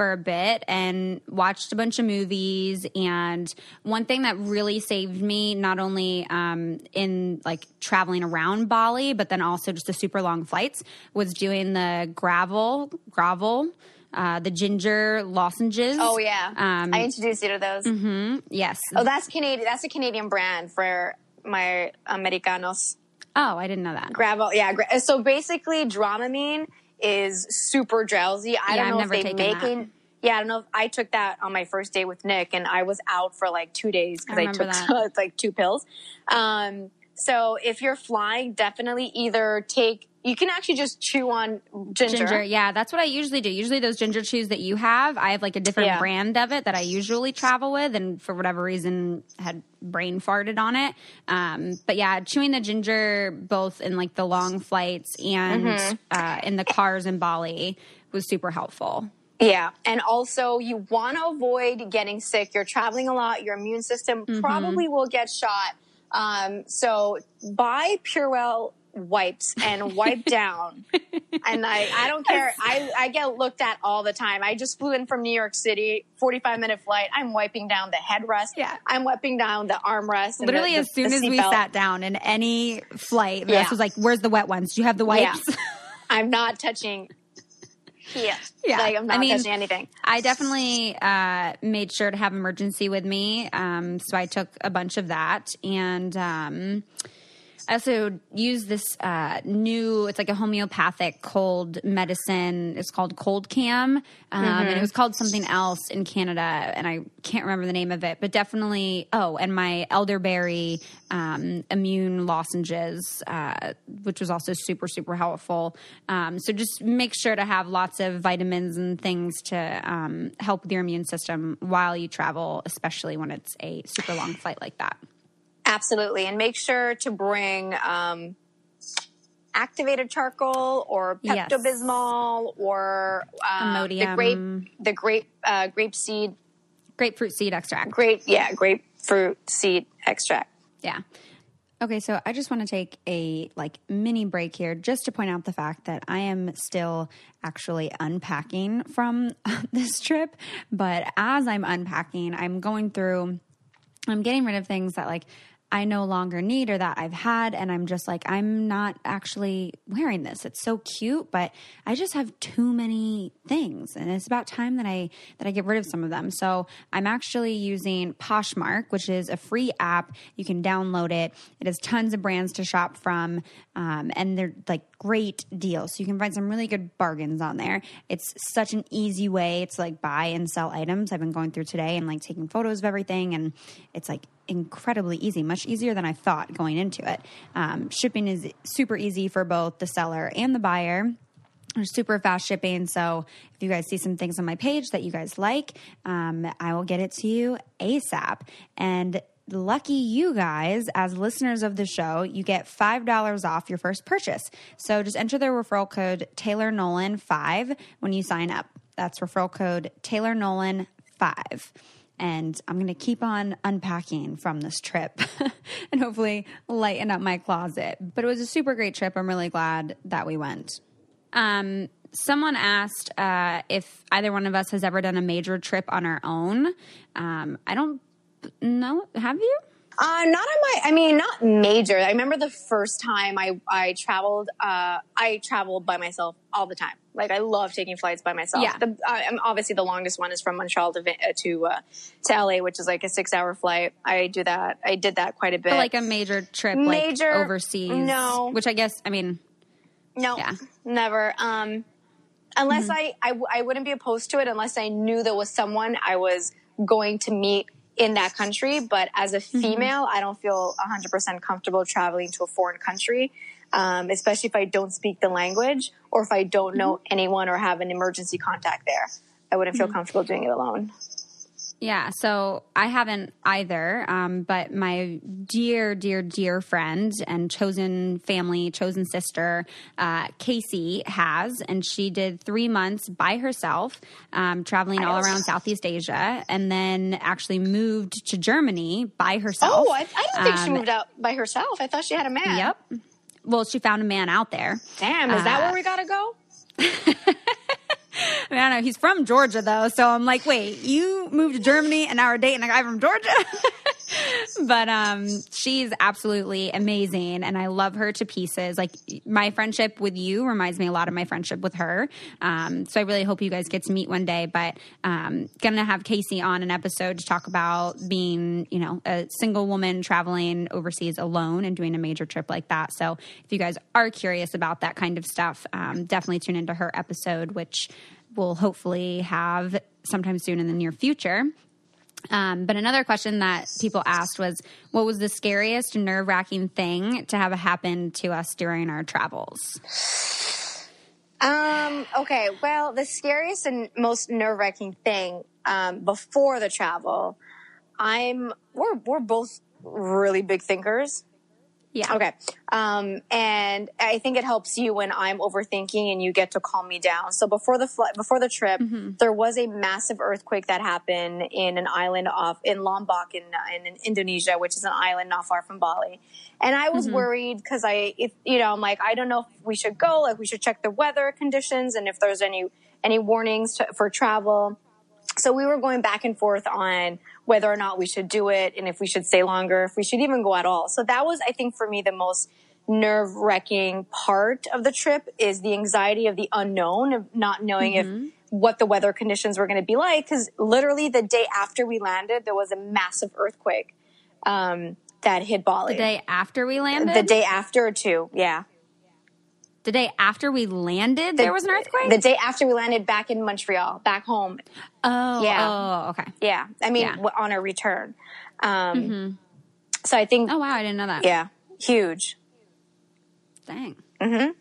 for a bit and watched a bunch of movies. And one thing that really saved me, not only um, in like traveling around Bali, but then also just the super long flights, was doing the Gravol, Gravol. Uh, the ginger lozenges. Oh yeah, Um, I introduced you to those. Mm-hmm. yes. Oh, that's Canadian. That's a Canadian brand for my Americanos. Oh, I didn't know that. Gravol, yeah. Gra- so basically, Dramamine is super drowsy. I Yeah, don't I've know never if they make it. Yeah, I don't know. If I took that on my first day with Nick, and I was out for like two days because I I, took like two pills. Um, so if you're flying, definitely either take. You can actually just chew on ginger. Ginger, yeah, that's what I usually do. Usually, those ginger chews that you have, I have like a different Yeah. brand of it that I usually travel with, and for whatever reason, had brain farted on it. Um, but yeah, chewing the ginger both in like the long flights and Mm-hmm. uh, in the cars in Bali was super helpful. Yeah. And also, you want to avoid getting sick. You're traveling a lot. Your immune system Mm-hmm. probably will get shot. Um, so buy Purell wipes and wipe down. And I, I don't care. I, I get looked at all the time. I just flew in from New York City, 45 minute flight. I'm wiping down the headrest. Yeah. I'm wiping down the armrest. and the- Literally, the- as soon as we seatbelt. sat down in any flight, Vanessa Yeah. was like, "Where's the wet ones? Do you have the Yeah. wipes?" I'm not touching. Yeah. Yeah. Like, I'm not I mean, touching anything. I definitely uh, made sure to have Emergen-C with me. Um, so I took a bunch of that. And um, I also use this uh, new, it's like a homeopathic cold medicine. It's called Coldcalm. Um, And it was called something else in Canada. And I can't remember the name of it, but definitely, oh, and my elderberry um, immune lozenges, uh, which was also super, super helpful. Um, so just make sure to have lots of vitamins and things to um, help with your immune system while you travel, especially when it's a super long flight like that. Absolutely, and make sure to bring um, activated charcoal or Yes. Pepto Bismol or um, the grape, the grape, uh, grape seed, Grapefruit seed extract. grape, yeah, grapefruit seed extract. Yeah. Okay, so I just want to take a like mini break here just to point out the fact that I am still actually unpacking from this trip, but as I'm unpacking, I'm going through I'm getting rid of things that like I no longer need or that I've had and I'm just like I'm not actually wearing this. It's so cute, but I just have too many things and it's about time that I that I get rid of some of them. So, I'm actually using Poshmark, which is a free app. You can download it. It has tons of brands to shop from um, and they're like great deals. So you can find some really good bargains on there. It's such an easy way to like buy and sell items. I've been going through today and like taking photos of everything, and it's like incredibly easy, much easier than I thought going into it. Um, shipping is super easy for both the seller and the buyer. Super fast shipping. So if you guys see some things on my page that you guys like, um, I will get it to you ASAP. And lucky you guys, as listeners of the show, you get $5 off your first purchase. So just enter the referral code Taylor Nolan 5 when you sign up. That's referral code Taylor Nolan 5 and I'm going to keep on unpacking from this trip and hopefully lighten up my closet. But it was a super great trip. I'm really glad that we went. Um, someone asked uh, if either one of us has ever done a major trip on our own. Um, I don't know. Have you? Uh, not on my, I mean, not major. I remember the first time I, I traveled, uh, I traveled by myself all the time. Like I love taking flights by myself. Yeah. The, uh, obviously the longest one is from Montreal to, uh, to, uh, to LA, which is like a six hour flight. I do that. I did that quite a bit. But like a major trip, Major- like overseas. no. Which I guess, I mean, No, Yeah. never. Um, unless I, I, I wouldn't be opposed to it unless I knew there was someone I was going to meet in that country. But as a mm-hmm. female, I don't feel 100% comfortable traveling to a foreign country, um, especially if I don't speak the language or if I don't know mm-hmm. anyone or have an emergency contact there. I wouldn't feel mm-hmm. comfortable doing it alone. Yeah, so I haven't either, um, but my dear, dear, dear friend and chosen family, chosen sister, uh, Casey has, and she did three months by herself, um, traveling all around Southeast Asia, and then actually moved to Germany by herself. Oh, I, I didn't think she Um, moved out by herself. I thought she had a man. Yep. Well, she found a man out there. Damn, is that Uh, where we gotta go? I, mean, I don't know. He's from Georgia though, so I'm like, wait, you moved to Germany and now we're dating a guy from Georgia? but um, she's absolutely amazing, and I love her to pieces. Like my friendship with you reminds me a lot of my friendship with her. Um, so I really hope you guys get to meet one day. But um, gonna have Casey on an episode to talk about being, you know, a single woman traveling overseas alone and doing a major trip like that. So if you guys are curious about that kind of stuff, um, definitely tune into her episode, which we'll hopefully have sometime soon in the near future. Um, but another question that people asked was, what was the scariest, nerve wracking thing to have happen to us during our travels? Um, okay. Well, the scariest and most nerve wracking thing, um, before the travel, I'm, we're, we're both really big thinkers. Yeah. Okay. Um, and I think it helps you when I'm overthinking and you get to calm me down. So before the flight, before the trip, there was a massive earthquake that happened in an island off in Lombok in, in, in Indonesia, which is an island not far from Bali. And I was worried because I, if, you know, I'm like, I don't know if we should go, like we should check the weather conditions and if there's any, any warnings to, for travel. So we were going back and forth on whether or not we should do it and if we should stay longer, if we should even go at all. So that was, I think, for me, the most nerve wracking part of the trip is the anxiety of the unknown of not knowing if what the weather conditions were going to be like. Cause literally the day after we landed, there was a massive earthquake, um, that hit Bali. The day after we landed? The day after or two. Yeah. The day after we landed, there was an earthquake? The day after we landed back in Montreal, back home. oh, Yeah. oh, okay. Yeah. I mean, Yeah. on our return. Um, so I think, Oh, wow. I didn't know that. yeah, huge. Dang. Mhm.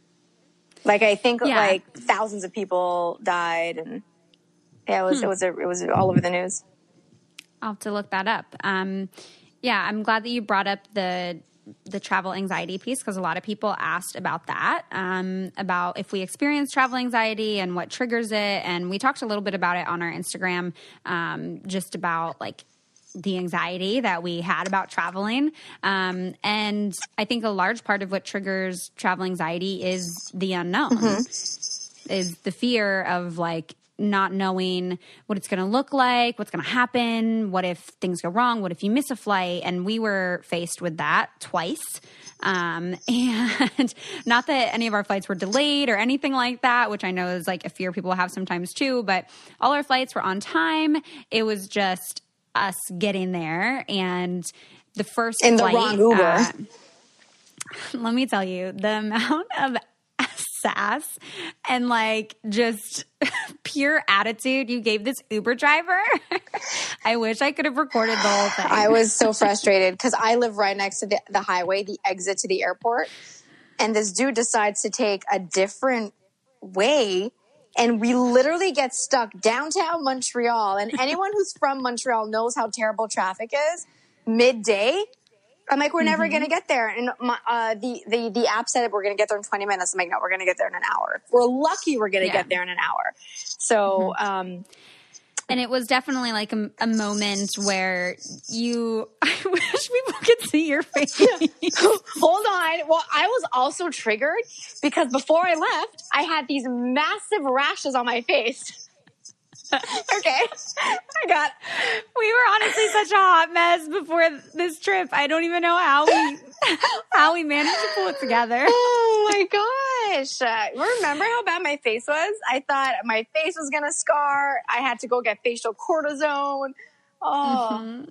Like I think Yeah. like thousands of people died and yeah, it was, it was, a, it was all over the news. I'll have to look that up. Um, yeah, I'm glad that you brought up the the travel anxiety piece because a lot of people asked about that, um, about if we experience travel anxiety and what triggers it, and we talked a little bit about it on our Instagram, um, just about like the anxiety that we had about traveling. Um, and I think a large part of what triggers travel anxiety is the unknown. Is the fear of like not knowing what it's going to look like, what's going to happen, what if things go wrong, what if you miss a flight, and we were faced with that twice. Um, and not that any of our flights were delayed or anything like that, which I know is like a fear people have sometimes too, but all our flights were on time. It was just us getting there and the first In the flight, wrong Uber. uh, let me tell you the amount of sass and like just pure attitude you gave this Uber driver. I wish I could have recorded the whole thing. I was so frustrated because I live right next to the, the highway, the exit to the airport. And this dude decides to take a different way. And we literally get stuck downtown Montreal. And anyone who's from Montreal knows how terrible traffic is. midday. I'm like, we're never going to get there. And my, uh, the, the, the app said we're going to get there in 20 minutes. I'm like, no, we're going to get there in an hour. We're lucky, we're going to Yeah. get there in an hour. So, um, And it was definitely like a, a moment where you, I wish people could see your face. hold on. Well, I was also triggered because before I left, I had these massive rashes on my face. okay. I got, we were honestly such a hot mess before this trip. I don't even know how we, how we managed to pull it together. oh my gosh. Uh, remember how bad my face was? I thought my face was going to scar. I had to go get facial cortisone. Oh,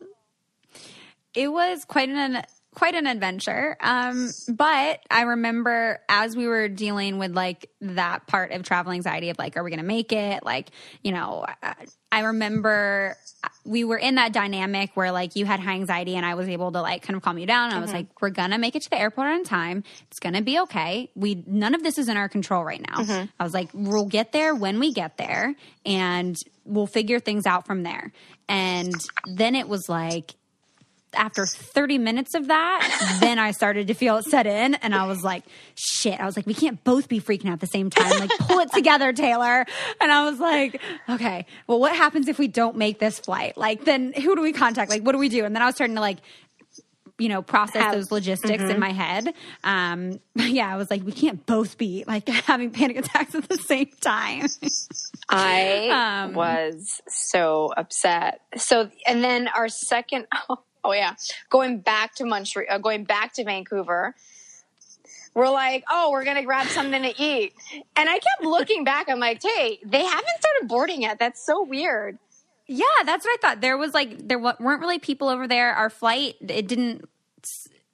it was quite an quite an adventure. Um, but I remember as we were dealing with like that part of travel anxiety of like, are we going to make it? Like, you know, I, I remember uh, we were in that dynamic where like you had high anxiety and I was able to like kind of calm you down. I was mm-hmm. like, we're going to make it to the airport on time. It's going to be okay. We, none of this is in our control right now. Mm-hmm. I was like, we'll get there when we get there and we'll figure things out from there. And then it was like, after 30 minutes of that, then I started to feel it set in. And I was like, shit. I was like, we can't both be freaking out at the same time. Like, pull it together, Taylor. And I was like, okay, well, what happens if we don't make this flight? Like, then who do we contact? Like, what do we do? And then I was starting to like, you know, process Have- those logistics in my head. Um, yeah, I was like, we can't both be like having panic attacks at the same time. I Um, was so upset. So, and then our second, oh, yeah, going back to Montreal, uh, going back to Vancouver, we're like, oh, we're gonna grab something to eat, and I kept looking back. I'm like, hey, they haven't started boarding yet. That's so weird. Yeah, that's what I thought. There was like there weren't really people over there. Our flight it didn't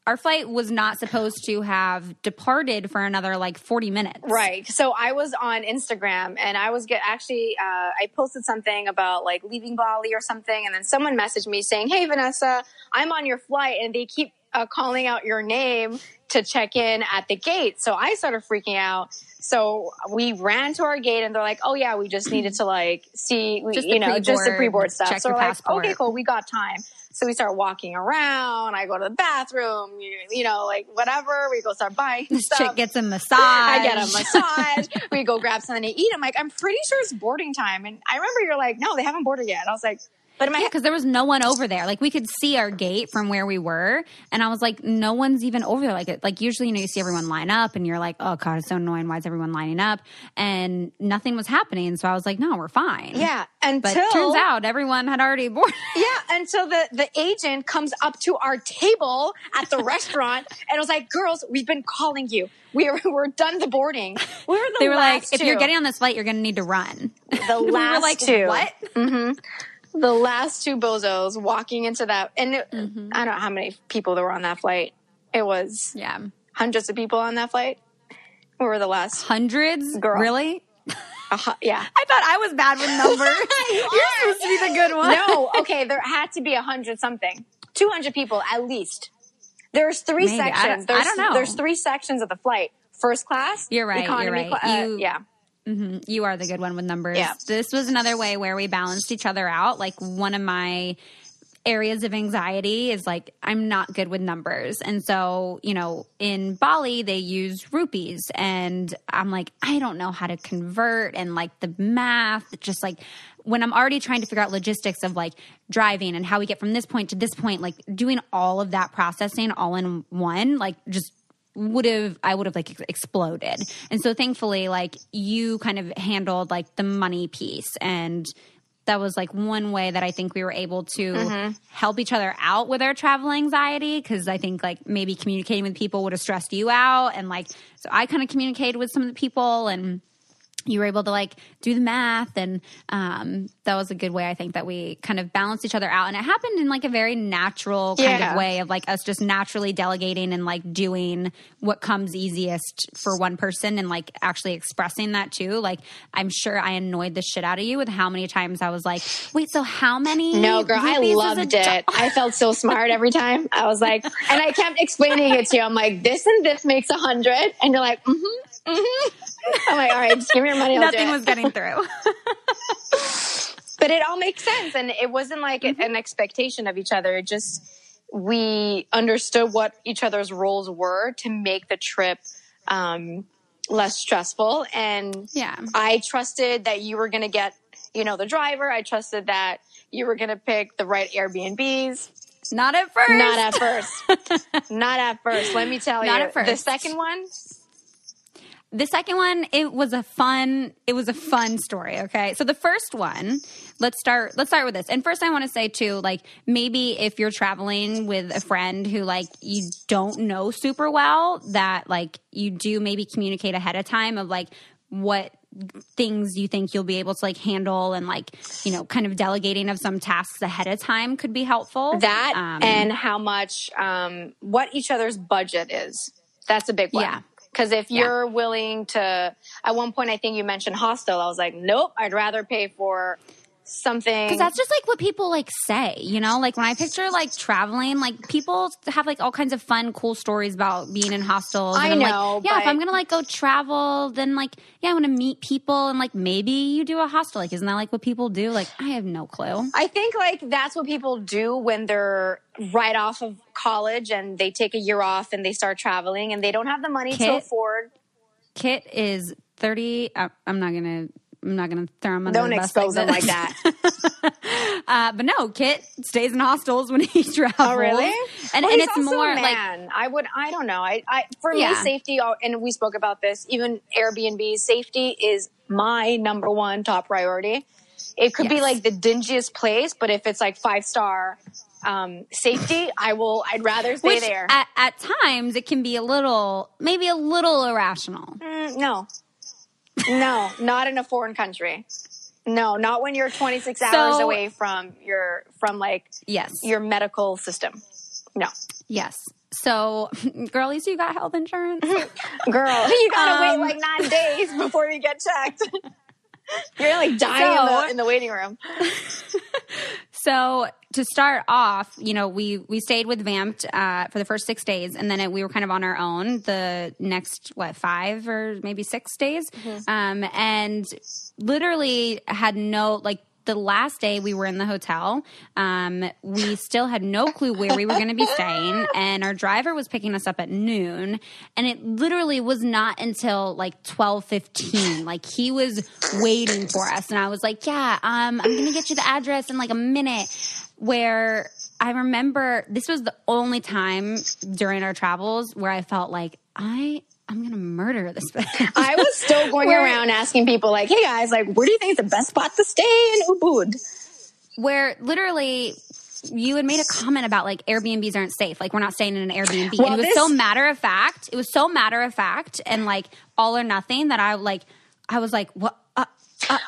our flight was not supposed to have departed for another like 40 minutes. Right. So I was on Instagram and I was get actually uh, I posted something about like leaving Bali or something, and then someone messaged me saying, "Hey Vanessa, I'm on your flight," and they keep uh, calling out your name to check in at the gate. So I started freaking out. So we ran to our gate and they're like, "Oh yeah, we just needed to like see, we, you know, just the pre-board, stuff." check so we're like, "Okay, cool, we got time." So we start walking around. I go to the bathroom, you, you know, like whatever. We go start buying This stuff. chick gets a massage. I get a massage. we go grab something to eat. I'm like, I'm pretty sure it's boarding time. And I remember you're like, no, they haven't boarded yet. And I was like, but my Yeah, because there was no one over there. Like we could see our gate from where we were, and I was like, no one's even over there. Like, it, like usually, you know, you see everyone line up, and you're like, oh god, it's so annoying. Why is everyone lining up? And nothing was happening. So I was like, no, we're fine. yeah. But Until turns out everyone had already boarded. yeah, until the the agent comes up to our table at the restaurant and was like, girls, we've been calling you. We're we're done the boarding. We were the They were like, last if you're getting on this flight, you're going to need to run. the we last were like, two. what? Mm-hmm. The last two bozos walking into that, and it, Mm-hmm. I don't know how many people there were on that flight. It was Yeah. hundreds of people on that flight. We were the last. Hundreds? Girl. Really? Uh, yeah. I thought I was bad with numbers. You're supposed to be the good one. no, okay, there had to be a hundred something, two hundred people at least. There's three Maybe. I don't- sections. I There's, don't know. There's three sections of the flight. First class. You're right, you're Economy. right. cla- uh, You- yeah. Mm-hmm. You are the good one with numbers. Yeah. This was another way where we balanced each other out. Like one of my areas of anxiety is like I'm not good with numbers. And so, you know, in Bali they use rupees and I'm like I don't know how to convert and like the math just like when I'm already trying to figure out logistics of like driving and how we get from this point to this point like doing all of that processing all in one like just would have I would have like exploded. And so thankfully like you kind of handled like the money piece. And that was like one way that I think we were able to mm-hmm. help each other out with our travel anxiety because I think like maybe communicating with people would have stressed you out. And like so I kind of communicated with some of the people and you were able to like do the math and um, that was a good way i think that we kind of balanced each other out and it happened in like a very natural kind Yeah. of way of like us just naturally delegating and like doing what comes easiest for one person and like actually expressing that too like i'm sure i annoyed the shit out of you with how many times i was like wait so how many No, girl, I loved it. I felt so smart every time. I was like, and I kept explaining it to you. I'm like, this and this makes a hundred, and you're like, mm-hmm, mm-hmm. I'm like, all right, just give me your money. Nothing it." was getting through but it all makes sense and it wasn't like Mm-hmm. an expectation of each other it just we understood what each other's roles were to make the trip um, less stressful. And Yeah. I trusted that you were going to get, you know, the driver. I trusted that you were going to pick the right Airbnbs. Not at first. Not at first. Not at first. Let me tell you. Not you. at first. The second one, the second one it was a fun it was a fun story okay so the first one let's start let's start with this and first i want to say too like maybe if you're traveling with a friend who like you don't know super well that like you do maybe communicate ahead of time of like what things you think you'll be able to like handle and like you know kind of delegating of some tasks ahead of time could be helpful that Um, and how much, um, what each other's budget is. That's a big one. Yeah. Because if Yeah. you're willing to, at one point, I think you mentioned hostel. I was like, nope, I'd rather pay for something. Because that's just like what people like say, you know? Like when I picture like traveling, like people have like all kinds of fun, cool stories about being in hostels. I I'm know, Like, yeah, if I'm gonna like go travel, then like, yeah, I want to meet people and like maybe you do a hostel. Like, isn't that like what people do? Like, I have no clue. I think like that's what people do when they're right off of college and they take a year off and they start traveling and they don't have the money to afford. Kit is 30. Uh, I'm not gonna. I'm not gonna throw him under Don't the bus expose them this. like that. Uh, but no, Kit stays in hostels when he travels. Oh, really? And Well, and it's more a like. I would. I don't know. I. I for me, safety. oh, And we spoke about this. Even Airbnb safety is my number one top priority. It could be like the dingiest place, but if it's like five star um, safety, I will. I'd rather stay which there. At, at times it can be a little, maybe a little irrational. Mm, no, no, not in a foreign country. No, not when you're 26 hours away from your from like Yes. your medical system. No, Yes. So, girl, at least you got health insurance. girl, you gotta Um, wait like nine days before you get checked. You're like dying in, the, in the waiting room. So, to start off, you know, we we stayed with Vamped uh, for the first six days, and then it, we were kind of on our own the next what five or maybe six days, um, and literally had no like. The last day we were in the hotel, um, we still had no clue where we were going to be staying, and our driver was picking us up at noon. And it literally was not until like twelve fifteen, like he was waiting for us, and I was like, "Yeah, um, I'm going to get you the address in like a minute." Where I remember this was the only time during our travels where I felt like I I'm to murder this bitch. I was still going Where- around asking people like, "Hey guys, like, where do you think is the best spot to stay in Ubud?" where literally you had made a comment about like Airbnbs aren't safe. Like we're not staying in an Airbnb. Well, and it was this- so matter of fact. It was so matter of fact and like all or nothing that I like. I was like, what? Uh,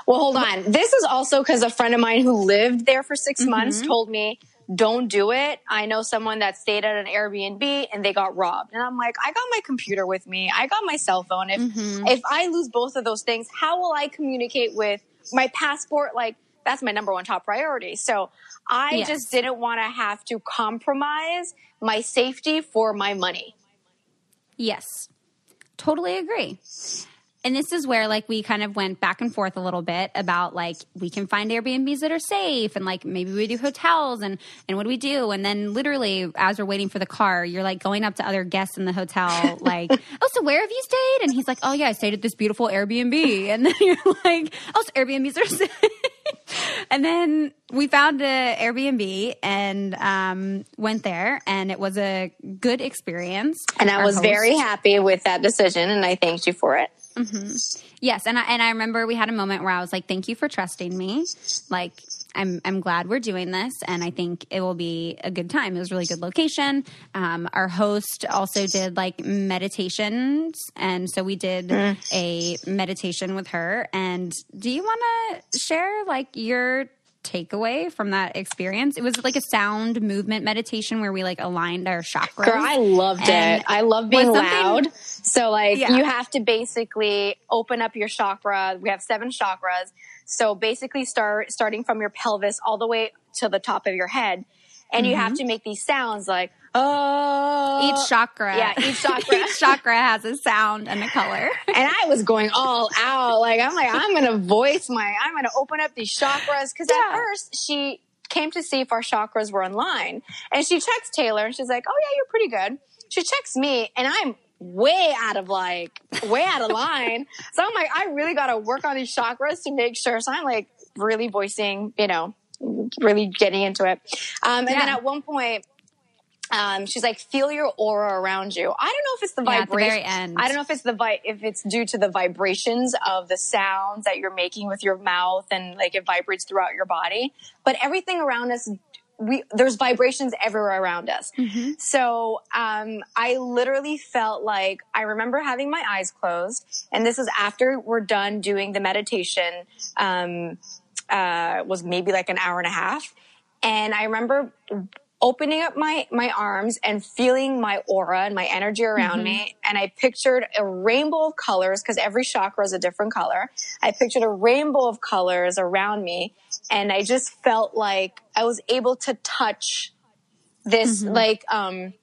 Well, hold on. This is also because a friend of mine who lived there for 6 Mm-hmm. months told me, don't do it. I know someone that stayed at an Airbnb and they got robbed. And I'm like, I got my computer with me. I got my cell phone. If, Mm-hmm. if I lose both of those things, how will I communicate with my passport? Like, that's my number one top priority. So I Yes. just didn't want to have to compromise my safety for my money. yes, totally agree. And this is where like we kind of went back and forth a little bit about like we can find Airbnbs that are safe and like maybe we do hotels and and what do we do? And then literally as we're waiting for the car, you're like going up to other guests in the hotel like, "Oh, so where have you stayed?" And he's like, "Oh yeah, I stayed at this beautiful Airbnb." And then you're like, "Oh, so Airbnbs are safe." and then we found a Airbnb and um, went there, and it was a good experience. And I Our was host- very happy with that decision and I thanked you for it. Yes, and I and I remember we had a moment where I was like, "Thank you for trusting me. Like, I'm I'm glad we're doing this, and I think it will be a good time. It was a really good location. Um, our host also did like meditations, and so we did a meditation with her. And do you want to share like your takeaway from that experience? It was like a sound movement meditation where we like aligned our chakras. Girl, I loved it. I love being loud. So like Yeah. you have to basically open up your chakra. We have seven chakras. So basically start starting from your pelvis all the way to the top of your head. And you have to make these sounds like oh Mm-hmm. each chakra, yeah, each chakra. each chakra has a sound and a color. and I was going all out. Like I'm like, I'm gonna voice my I'm gonna open up these chakras because Yeah. at first she came to see if our chakras were in line. And she checks Taylor and she's like, oh yeah, you're pretty good. She checks me and I'm way out of like, way out of line. so I'm like, I really got to work on these chakras to make sure. So I'm like really voicing, you know, really getting into it. Um, and yeah. then at one point, um, she's like, feel your aura around you. I don't know if it's the yeah, vibration. The I don't know if it's the vi- if it's due to the vibrations of the sounds that you're making with your mouth and like it vibrates throughout your body. But everything around us, we there's vibrations everywhere around us. Mm-hmm. So um, I literally felt like I remember having my eyes closed, and this is after we're done doing the meditation. Um, uh, was maybe like an hour and a half, and I remember opening up my my arms and feeling my aura and my energy around mm-hmm. me and i pictured a rainbow of colors because every chakra is a different color i pictured a rainbow of colors around me and i just felt like i was able to touch this mm-hmm. like um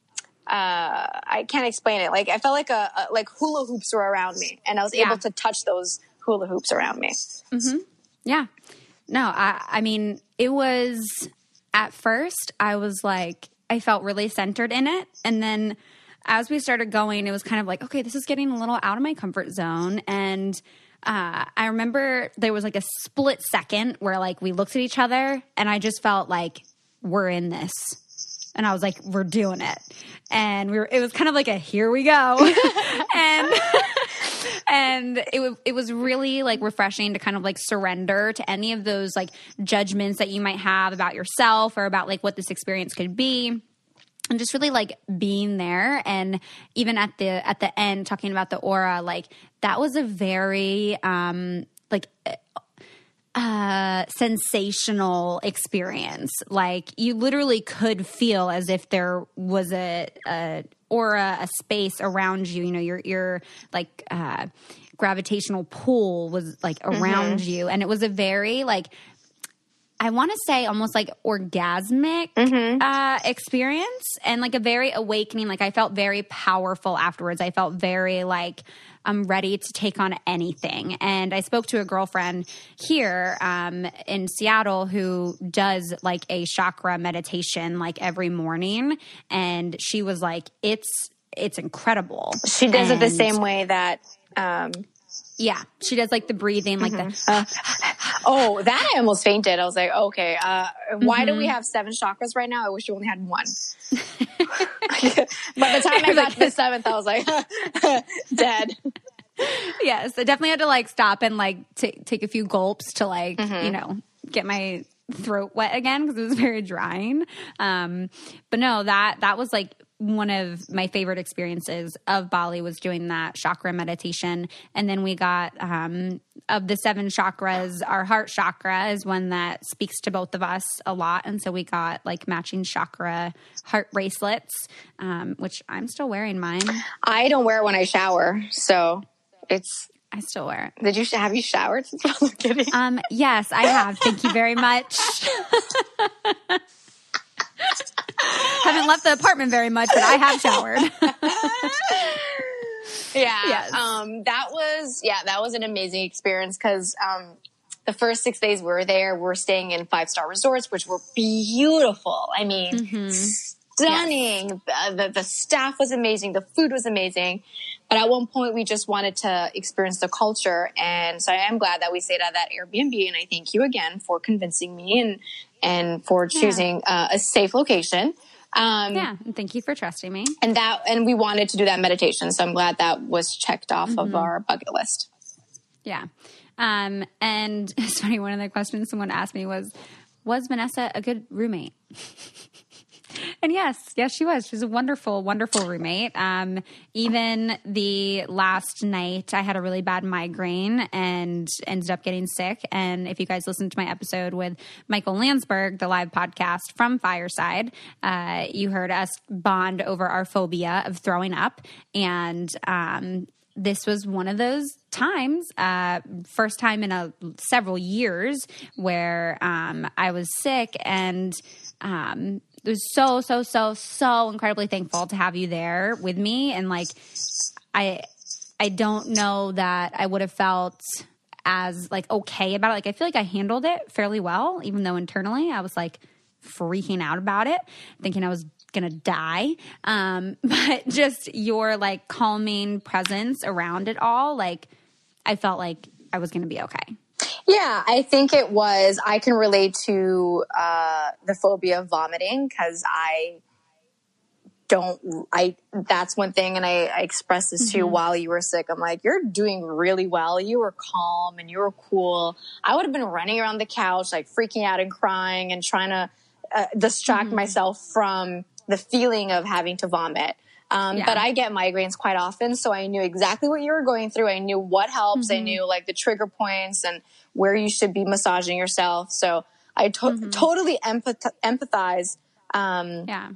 uh i can't explain it like i felt like a, a like hula hoops were around me and i was yeah. able to touch those hula hoops around me mm-hmm. yeah no i i mean it was at first I was like, I felt really centered in it. And then as we started going, it was kind of like, okay, this is getting a little out of my comfort zone. And uh, I remember there was like a split second where like we looked at each other and I just felt like we're in this. And I was like, we're doing it. And we were, it was kind of like a here we go. and and it it was really like refreshing to kind of like surrender to any of those like judgments that you might have about yourself or about like what this experience could be. And just really like being there and even at the at the end talking about the aura like that was a very um like uh sensational experience like you literally could feel as if there was a, a aura, a space around you. You know, your your like uh, gravitational pull was like around mm-hmm. you, and it was a very like I want to say almost like orgasmic mm-hmm. uh, experience and like a very awakening. Like I felt very powerful afterwards. I felt very like I'm ready to take on anything. And I spoke to a girlfriend here um, in Seattle who does like a chakra meditation like every morning, and she was like, "It's it's incredible." She does and, it the same way that. Um, yeah, she does like the breathing, like mm-hmm. the. Uh, oh, that I almost fainted. I was like, okay, uh, why mm-hmm. do we mm-hmm. have seven chakras right now? I wish you only had one. By the time I got to the seventh, I was like, dead. yes, I definitely had to like stop and like t- take a few gulps to like, mm-hmm. you know, get my throat wet again because it was very drying. Um, but no, that that was like one of my favorite experiences of Bali was doing that chakra meditation. And then we got um, of the seven chakras, our heart chakra is one that speaks to both of us a lot. And so we got like matching chakra heart bracelets, um, which I'm still wearing mine. I don't wear it when I shower. So it's I still wear it. Did you have you showered since Um, yes, I have. Thank you very much. Haven't left the apartment very much, but I have showered. yeah. Yes. Um, that was, yeah, that was an amazing experience because, um, the first six days we were there, we we're staying in five star resorts, which were beautiful. I mean, mm-hmm. stunning. Yes. The, the staff was amazing. The food was amazing. But at one point, we just wanted to experience the culture. And so I am glad that we stayed at that Airbnb. And I thank you again for convincing me and, and for choosing yeah. uh, a safe location. Um, yeah, and thank you for trusting me. And that, and we wanted to do that meditation, so I'm glad that was checked off mm-hmm. of our bucket list. Yeah, um, and it's funny. One of the questions someone asked me was, "Was Vanessa a good roommate?" And yes, yes, she was. She's a wonderful, wonderful roommate. Um, even the last night, I had a really bad migraine and ended up getting sick. And if you guys listened to my episode with Michael Landsberg, the live podcast from Fireside, uh, you heard us bond over our phobia of throwing up. And um, this was one of those times, uh, first time in a several years where um, I was sick and um, was so so so so incredibly thankful to have you there with me and like i i don't know that i would have felt as like okay about it like i feel like i handled it fairly well even though internally i was like freaking out about it, thinking I was gonna die. Um, but just your like calming presence around it all, like I felt like I was gonna be okay. Yeah, I think it was. I can relate to uh, the phobia of vomiting because I don't. I that's one thing, and I, I expressed this to you Mm-hmm. while you were sick. I'm like, you're doing really well. You were calm and you were cool. I would have been running around the couch, like freaking out and crying and trying to uh, distract Mm-hmm. myself from the feeling of having to vomit. Um, Yeah. But I get migraines quite often, so I knew exactly what you were going through. I knew what helps. Mm-hmm. I knew like the trigger points and where you should be massaging yourself. So I to- Mm-hmm. totally empath- empathize, um, Yeah.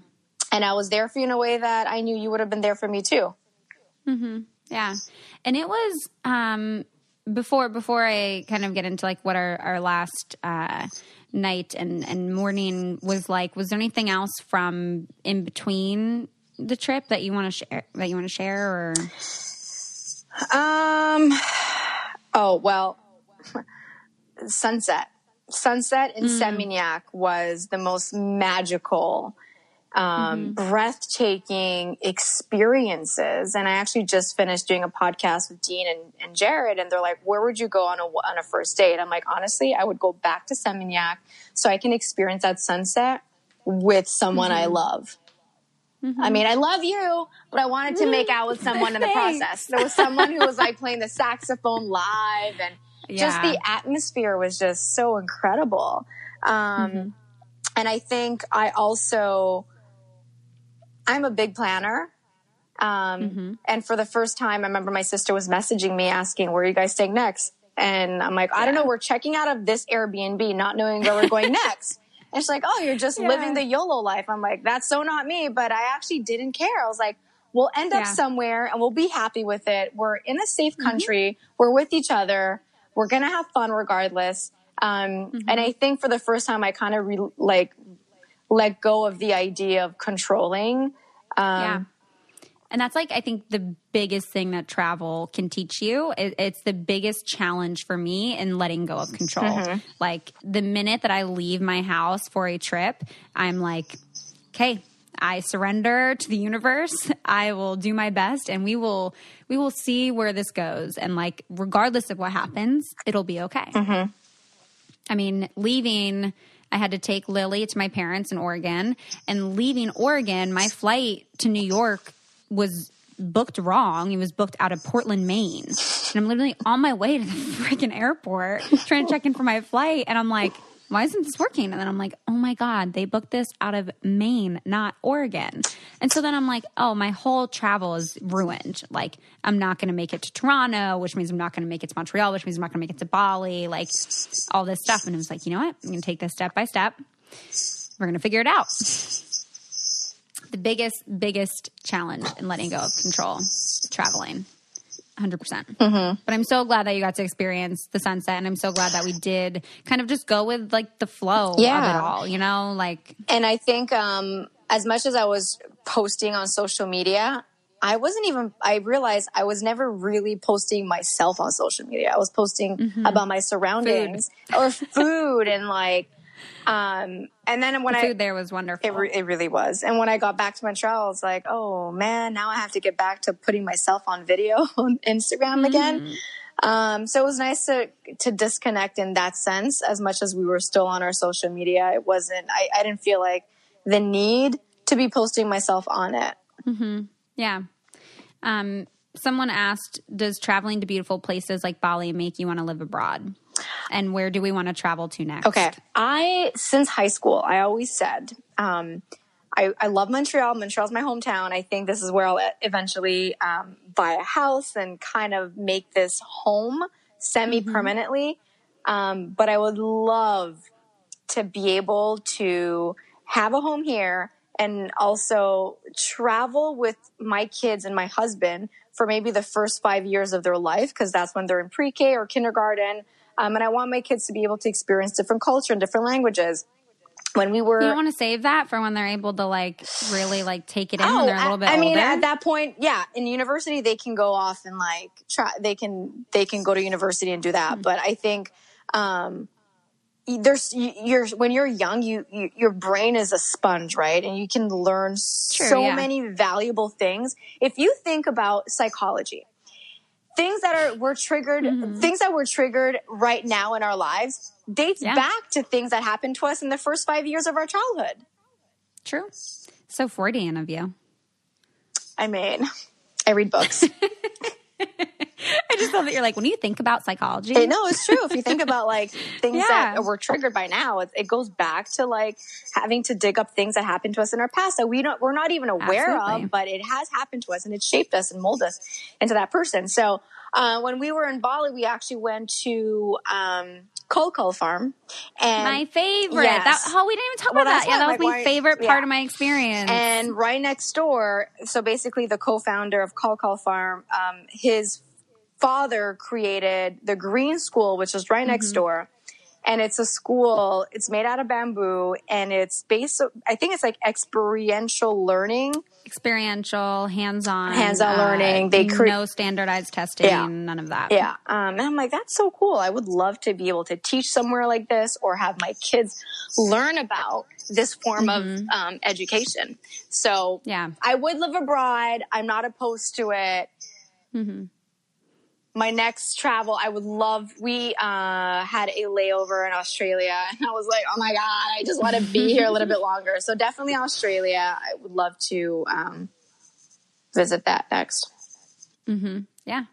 and I was there for you in a way that I knew you would have been there for me too. Yeah. And it was um before before I kind of get into like what our, our last uh night and, and morning was like, was there anything else from in between the trip that you want to share that you want to share or Um. Oh well, sunset. Sunset in mm. Seminyak was the most magical, um, mm-hmm. breathtaking experiences. And I actually just finished doing a podcast with Dean and, and Jared, and they're like, "Where would you go on a on a first date?" I'm like, honestly, I would go back to Seminyak so I can experience that sunset with someone I mm-hmm. love. Mm-hmm. I mean, I love you, but I wanted to make out with someone in the process. There was someone who was like playing the saxophone live, and just the atmosphere was just so incredible. Um, And I think I also, I'm a big planner. Um, And for the first time, I remember my sister was messaging me asking, Where are you guys staying next? And I'm like, I don't know. We're checking out of this Airbnb, not knowing where we're going next. And she's like, Oh, you're just Yeah. living the YOLO life. I'm like, That's so not me. But I actually didn't care. I was like, We'll end up Yeah. somewhere and we'll be happy with it. We're in a safe Mm-hmm. country. We're with each other. We're going to have fun regardless. Um, Mm-hmm. And I think for the first time, I kind of re- like let go of the idea of controlling. Um, yeah. And that's like I think the biggest thing that travel can teach you. It, it's the biggest challenge for me in letting go of control. Mm-hmm. Like the minute that I leave my house for a trip, I'm like, okay, I surrender to the universe. I will do my best, and we will we will see where this goes. And like, regardless of what happens, it'll be okay. Mm-hmm. I mean, leaving, I had to take Lily to my parents in Oregon, and leaving Oregon, my flight to New York was booked wrong. It was booked out of Portland, Maine. And I'm literally on my way to the freaking airport trying to check in for my flight. And I'm like, why isn't this working? And then I'm like, oh my God, they booked this out of Maine, not Oregon. And so then I'm like, oh, my whole travel is ruined. Like, I'm not going to make it to Toronto, which means I'm not going to make it to Montreal, which means I'm not going to make it to Bali, like all this stuff. And I was like, you know what? I'm going to take this step by step. We're going to figure it out. The biggest, biggest challenge in letting go of control, traveling. 100%. percent But I'm so glad that you got to experience the sunset and I'm so glad that we did kind of just go with like the flow of Yeah. it all, you know, like And I think um, as much as I was posting on social media, I wasn't even, I realized I was never really posting myself on social media. I was posting about my surroundings or food and like, um, and then when the I, food there was wonderful. It, re- it really was. And when I got back to Montreal, I was like, oh man, now I have to get back to putting myself on video on Instagram again. Um, so it was nice to, to disconnect in that sense as much as we were still on our social media. It wasn't, I, I didn't feel like the need to be posting myself on it. Yeah. Um, someone asked, does traveling to beautiful places like Bali make you want to live abroad? And where do we want to travel to next? Okay. I, since high school, I always said, um, I, I love Montreal. Montreal's my hometown. I think this is where I'll eventually um, buy a house and kind of make this home semi permanently. Um, but I would love to be able to have a home here and also travel with my kids and my husband for maybe the first five years of their life because that's when they're in pre-K or kindergarten. Um, and I want my kids to be able to experience different culture and different languages. When we were You want to save that for when they're able to like really like take it in when they're a little bit I, mean, at that point, yeah, in university they can go off and like try. They can they can go to university and do that. But I think um, there's you're when you're young you, you, your brain is a sponge right and you can learn True, so yeah. many valuable things if you think about psychology things that are were triggered mm-hmm. things that were triggered right now in our lives dates Yeah. back to things that happened to us in the first five years of our childhood True. So Freudian of you. i mean i read books I just love that you're like, when you think about psychology, It- no, it's true. If you think about like things Yeah. that were triggered by now, it, it goes back to like having to dig up things that happened to us in our past that we don't, we're not even aware Absolutely. of, but it has happened to us and it shaped us and molded us into that person. So, uh, when we were in Bali, we actually went to, um, Kul Kul Farm and my favorite. Yes. That, oh, we didn't even talk Well, about that. Yeah, that was my why- favorite yeah. part of my experience. And right next door, so basically the co-founder of Call Farm, um, his father created the Green School, which is right Mm-hmm. next door. And it's a school, it's made out of bamboo and it's based, I think it's like experiential learning. experiential, hands-on, uh, Hands-on learning. They cre- no standardized testing, Yeah. none of that. Yeah. Um, and I'm like, that's so cool. I would love to be able to teach somewhere like this or have my kids learn about this form of um, education. So Yeah. I would live abroad. I'm not opposed to it. My next travel, I would love. We uh, had a layover in Australia, and I was like, "Oh my god, I just want to be here a little bit longer." So definitely Australia. I would love to um, visit that next. Yeah.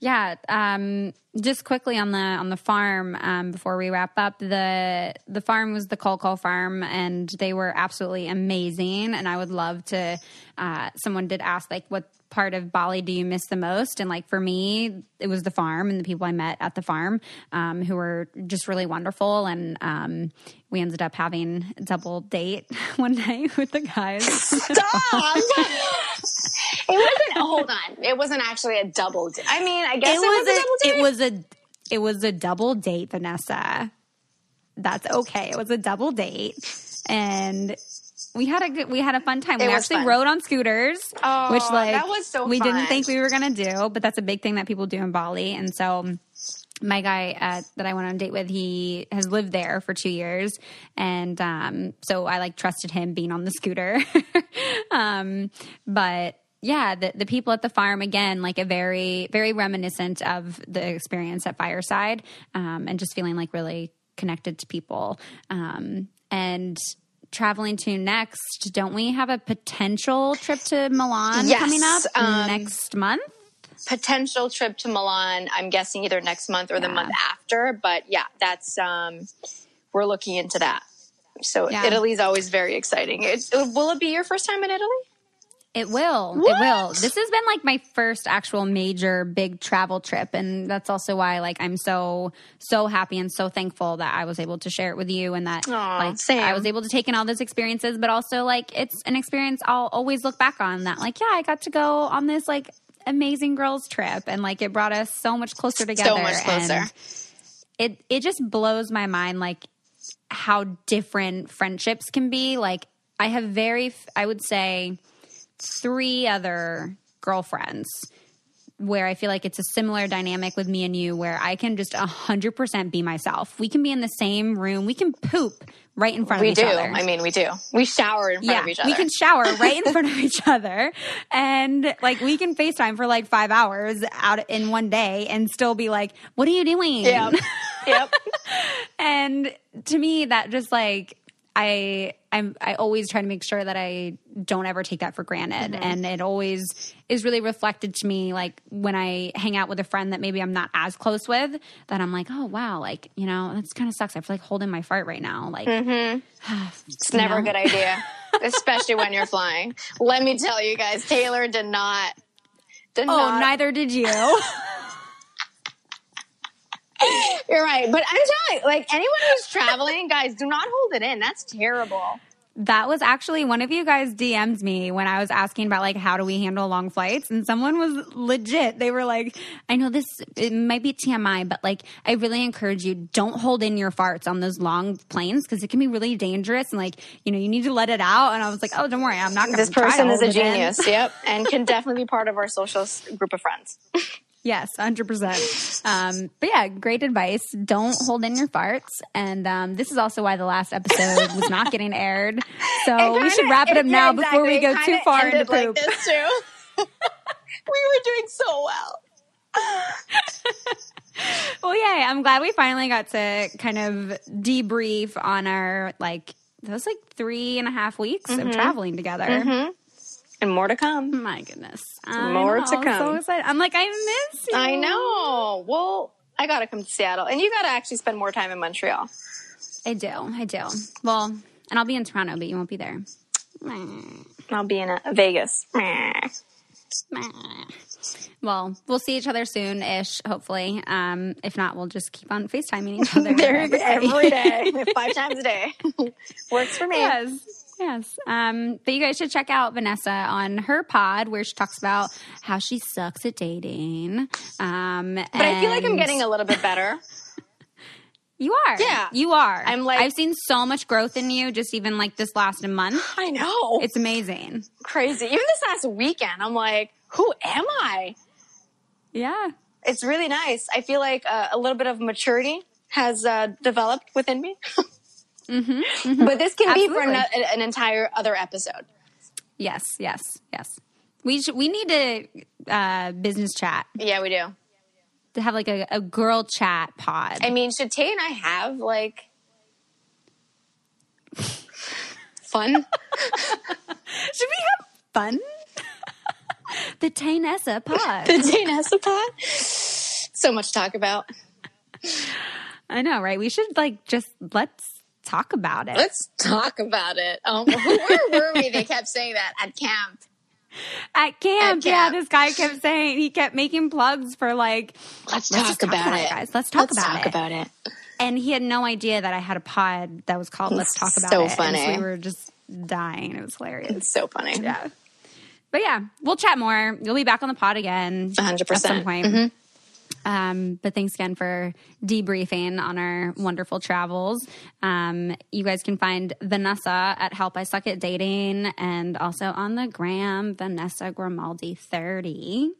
Yeah. Um, just quickly on the on the farm um, before we wrap up the the farm was the Kul Kul farm and they were absolutely amazing. And I would love to uh, someone did ask like what part of Bali do you miss the most? And like for me it was the farm and the people I met at the farm um, who were just really wonderful. And um, we ended up having a double date one night with the guys. Stop! it wasn't. Hold on. It wasn't actually a double. Di- I mean, I guess it, was, a double date. it was a it was a double date, Vanessa. That's okay. It was a double date, and we had a good we had a fun time. It we actually fun. rode on scooters, Oh, which like that was so we fun. didn't think we were gonna do, but that's a big thing that people do in Bali, and so. My guy uh, that I went on a date with, he has lived there for two years, and um, so I like trusted him being on the scooter. um, but yeah, the, the people at the farm again, like a very, very reminiscent of the experience at Fireside, um, and just feeling like really connected to people. Um, and traveling to next, don't we have a potential trip to Milan Yes, coming up um, next month? Potential trip to Milan. I'm guessing either next month or the month after. But yeah, that's um, we're looking into that. So Yeah. Italy's always very exciting. It, will it be your first time in Italy? It will. It will. This has been like my first actual major big travel trip and that's also why like I'm so so happy and so thankful that I was able to share it with you and that Aw, like same. I was able to take in all those experiences but also like it's an experience I'll always look back on that like yeah, I got to go on this like amazing girls trip and like it brought us so much closer together. So much closer. and It it just blows my mind like how different friendships can be. Like I have very I would say three other girlfriends where I feel like it's a similar dynamic with me and you where I can just 100% be myself. We can be in the same room. We can poop right in front We of each other. We do. other. I mean, we do. We shower in front yeah, of each other. we can shower right in front of each other and like we can FaceTime for like 5 hours out in one day and still be like, "What are you doing?" Yep. yep. and to me that just like i i'm i always try to make sure that i don't ever take that for granted Mm-hmm. and it always is really reflected to me like when i hang out with a friend that maybe i'm not as close with that i'm like oh wow like you know that's kind of sucks i feel like holding my fart right now like It's never a good idea, especially when you're flying. Let me tell you guys, Taylor did not. Did oh not. neither did you You're right, but I'm telling you, like anyone who's traveling, guys, do not hold it in. That's terrible. That was actually one of you guys DM'd me when I was asking about like how do we handle long flights, and someone was legit. They were like, "I know this it might be TMI, but like I really encourage you don't hold in your farts on those long planes because it can be really dangerous and like you know you need to let it out." And I was like, "Oh, don't worry, I'm not going to." This person is a genius. Yep, and can definitely be part of our social group of friends. Yes, hundred percent. Um, but yeah, great advice. Don't hold in your farts, and um, this is also why the last episode was not getting aired. So It we should wrap it up yeah, now before we go too kinda far into ended like poop. this too. we were doing so well. Well, yeah, I'm glad we finally got to kind of debrief on our like those like three and a half weeks Mm-hmm. of traveling together. And more to come. My goodness, I More to come. So excited. I'm like, I miss you. I know. Well, I gotta come to Seattle, and you gotta actually spend more time in Montreal. I do. I do. Well, and I'll be in Toronto, but you won't be there. I'll be in uh, Vegas. Well, we'll see each other soon ish, hopefully. Um, if not, we'll just keep on FaceTiming each other every day. every day, five times a day. Works for me. yes. Yes. Um, but you guys should check out Vanessa on her pod where she talks about how she sucks at dating. Um, But I feel like I'm getting a little bit better. You are. Yeah. You are. I'm like- I've seen so much growth in you just even like this last month. I know. It's amazing. crazy. Even this last weekend, I'm like, who am I? Yeah. It's really nice. I feel like uh, a little bit of maturity has uh, developed within me. But this can be for Mm-hmm. An, an entire other episode. Yes. Yes. Yes. We should, we need a uh, business chat Yeah, we do. to have like a, a girl chat pod. I mean, should Tay and I have like fun? Should we have fun? the Tainessa pod. the Tay Nessa pod? So much to talk about. I know, right? We should like just let's talk about it. Let's talk about it. Um, where were we? They kept saying that at camp. At camp, At yeah, this guy kept saying he kept making plugs for like Let's, Let's talk, talk about, about it, guys. Let's talk Let's about talk it. about it. and he had no idea that I had a pod that was called Let's Talk About So It. And funny. we were just dying. It was hilarious. It's so funny. Yeah. But yeah, we'll chat more. You'll be back on the pod again 100%. at some point. Um, but thanks again for debriefing on our wonderful travels. Um, you guys can find Vanessa at Help I Suck at Dating and also on the gram, Vanessa Grimaldi 30.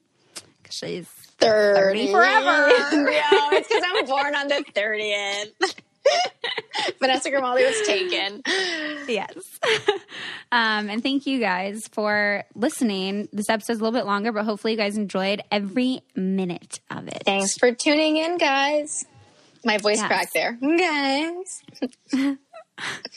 'Cause She's 30, forever. yeah, it's because I'm born on the 30th. Vanessa Grimaldi was taken. yes. um, and thank you guys for listening. This episode's a little bit longer, but hopefully you guys enjoyed every minute of it. Thanks for tuning in, guys. My voice Yes. cracked there. Guys.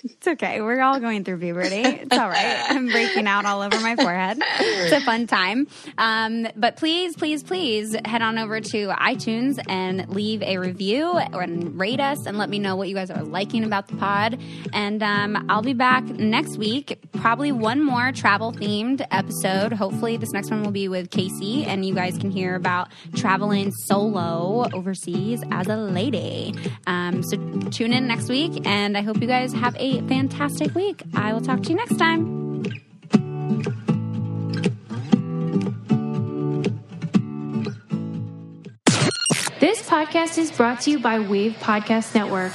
It's okay. We're all going through puberty. It's all right. I'm breaking out all over my forehead. It's a fun time. Um, but please, please, please head on over to iTunes and leave a review and rate us and let me know what you guys are liking about the pod. And um, I'll be back next week, probably one more travel themed episode. Hopefully, this next one will be with Casey and you guys can hear about traveling solo overseas as a lady. Um, so tune in next week and I hope you guys have a fantastic week. I will talk to you next time. This podcast is brought to you by Wave Podcast Network.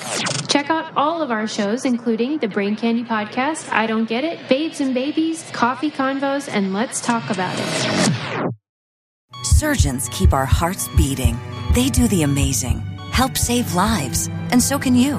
Check out all of our shows, including the Brain Candy Podcast, I Don't Get It, Babes and Babies, Coffee Convos, and Let's Talk About It. Surgeons keep our hearts beating. They do the amazing, help save lives, and so can you.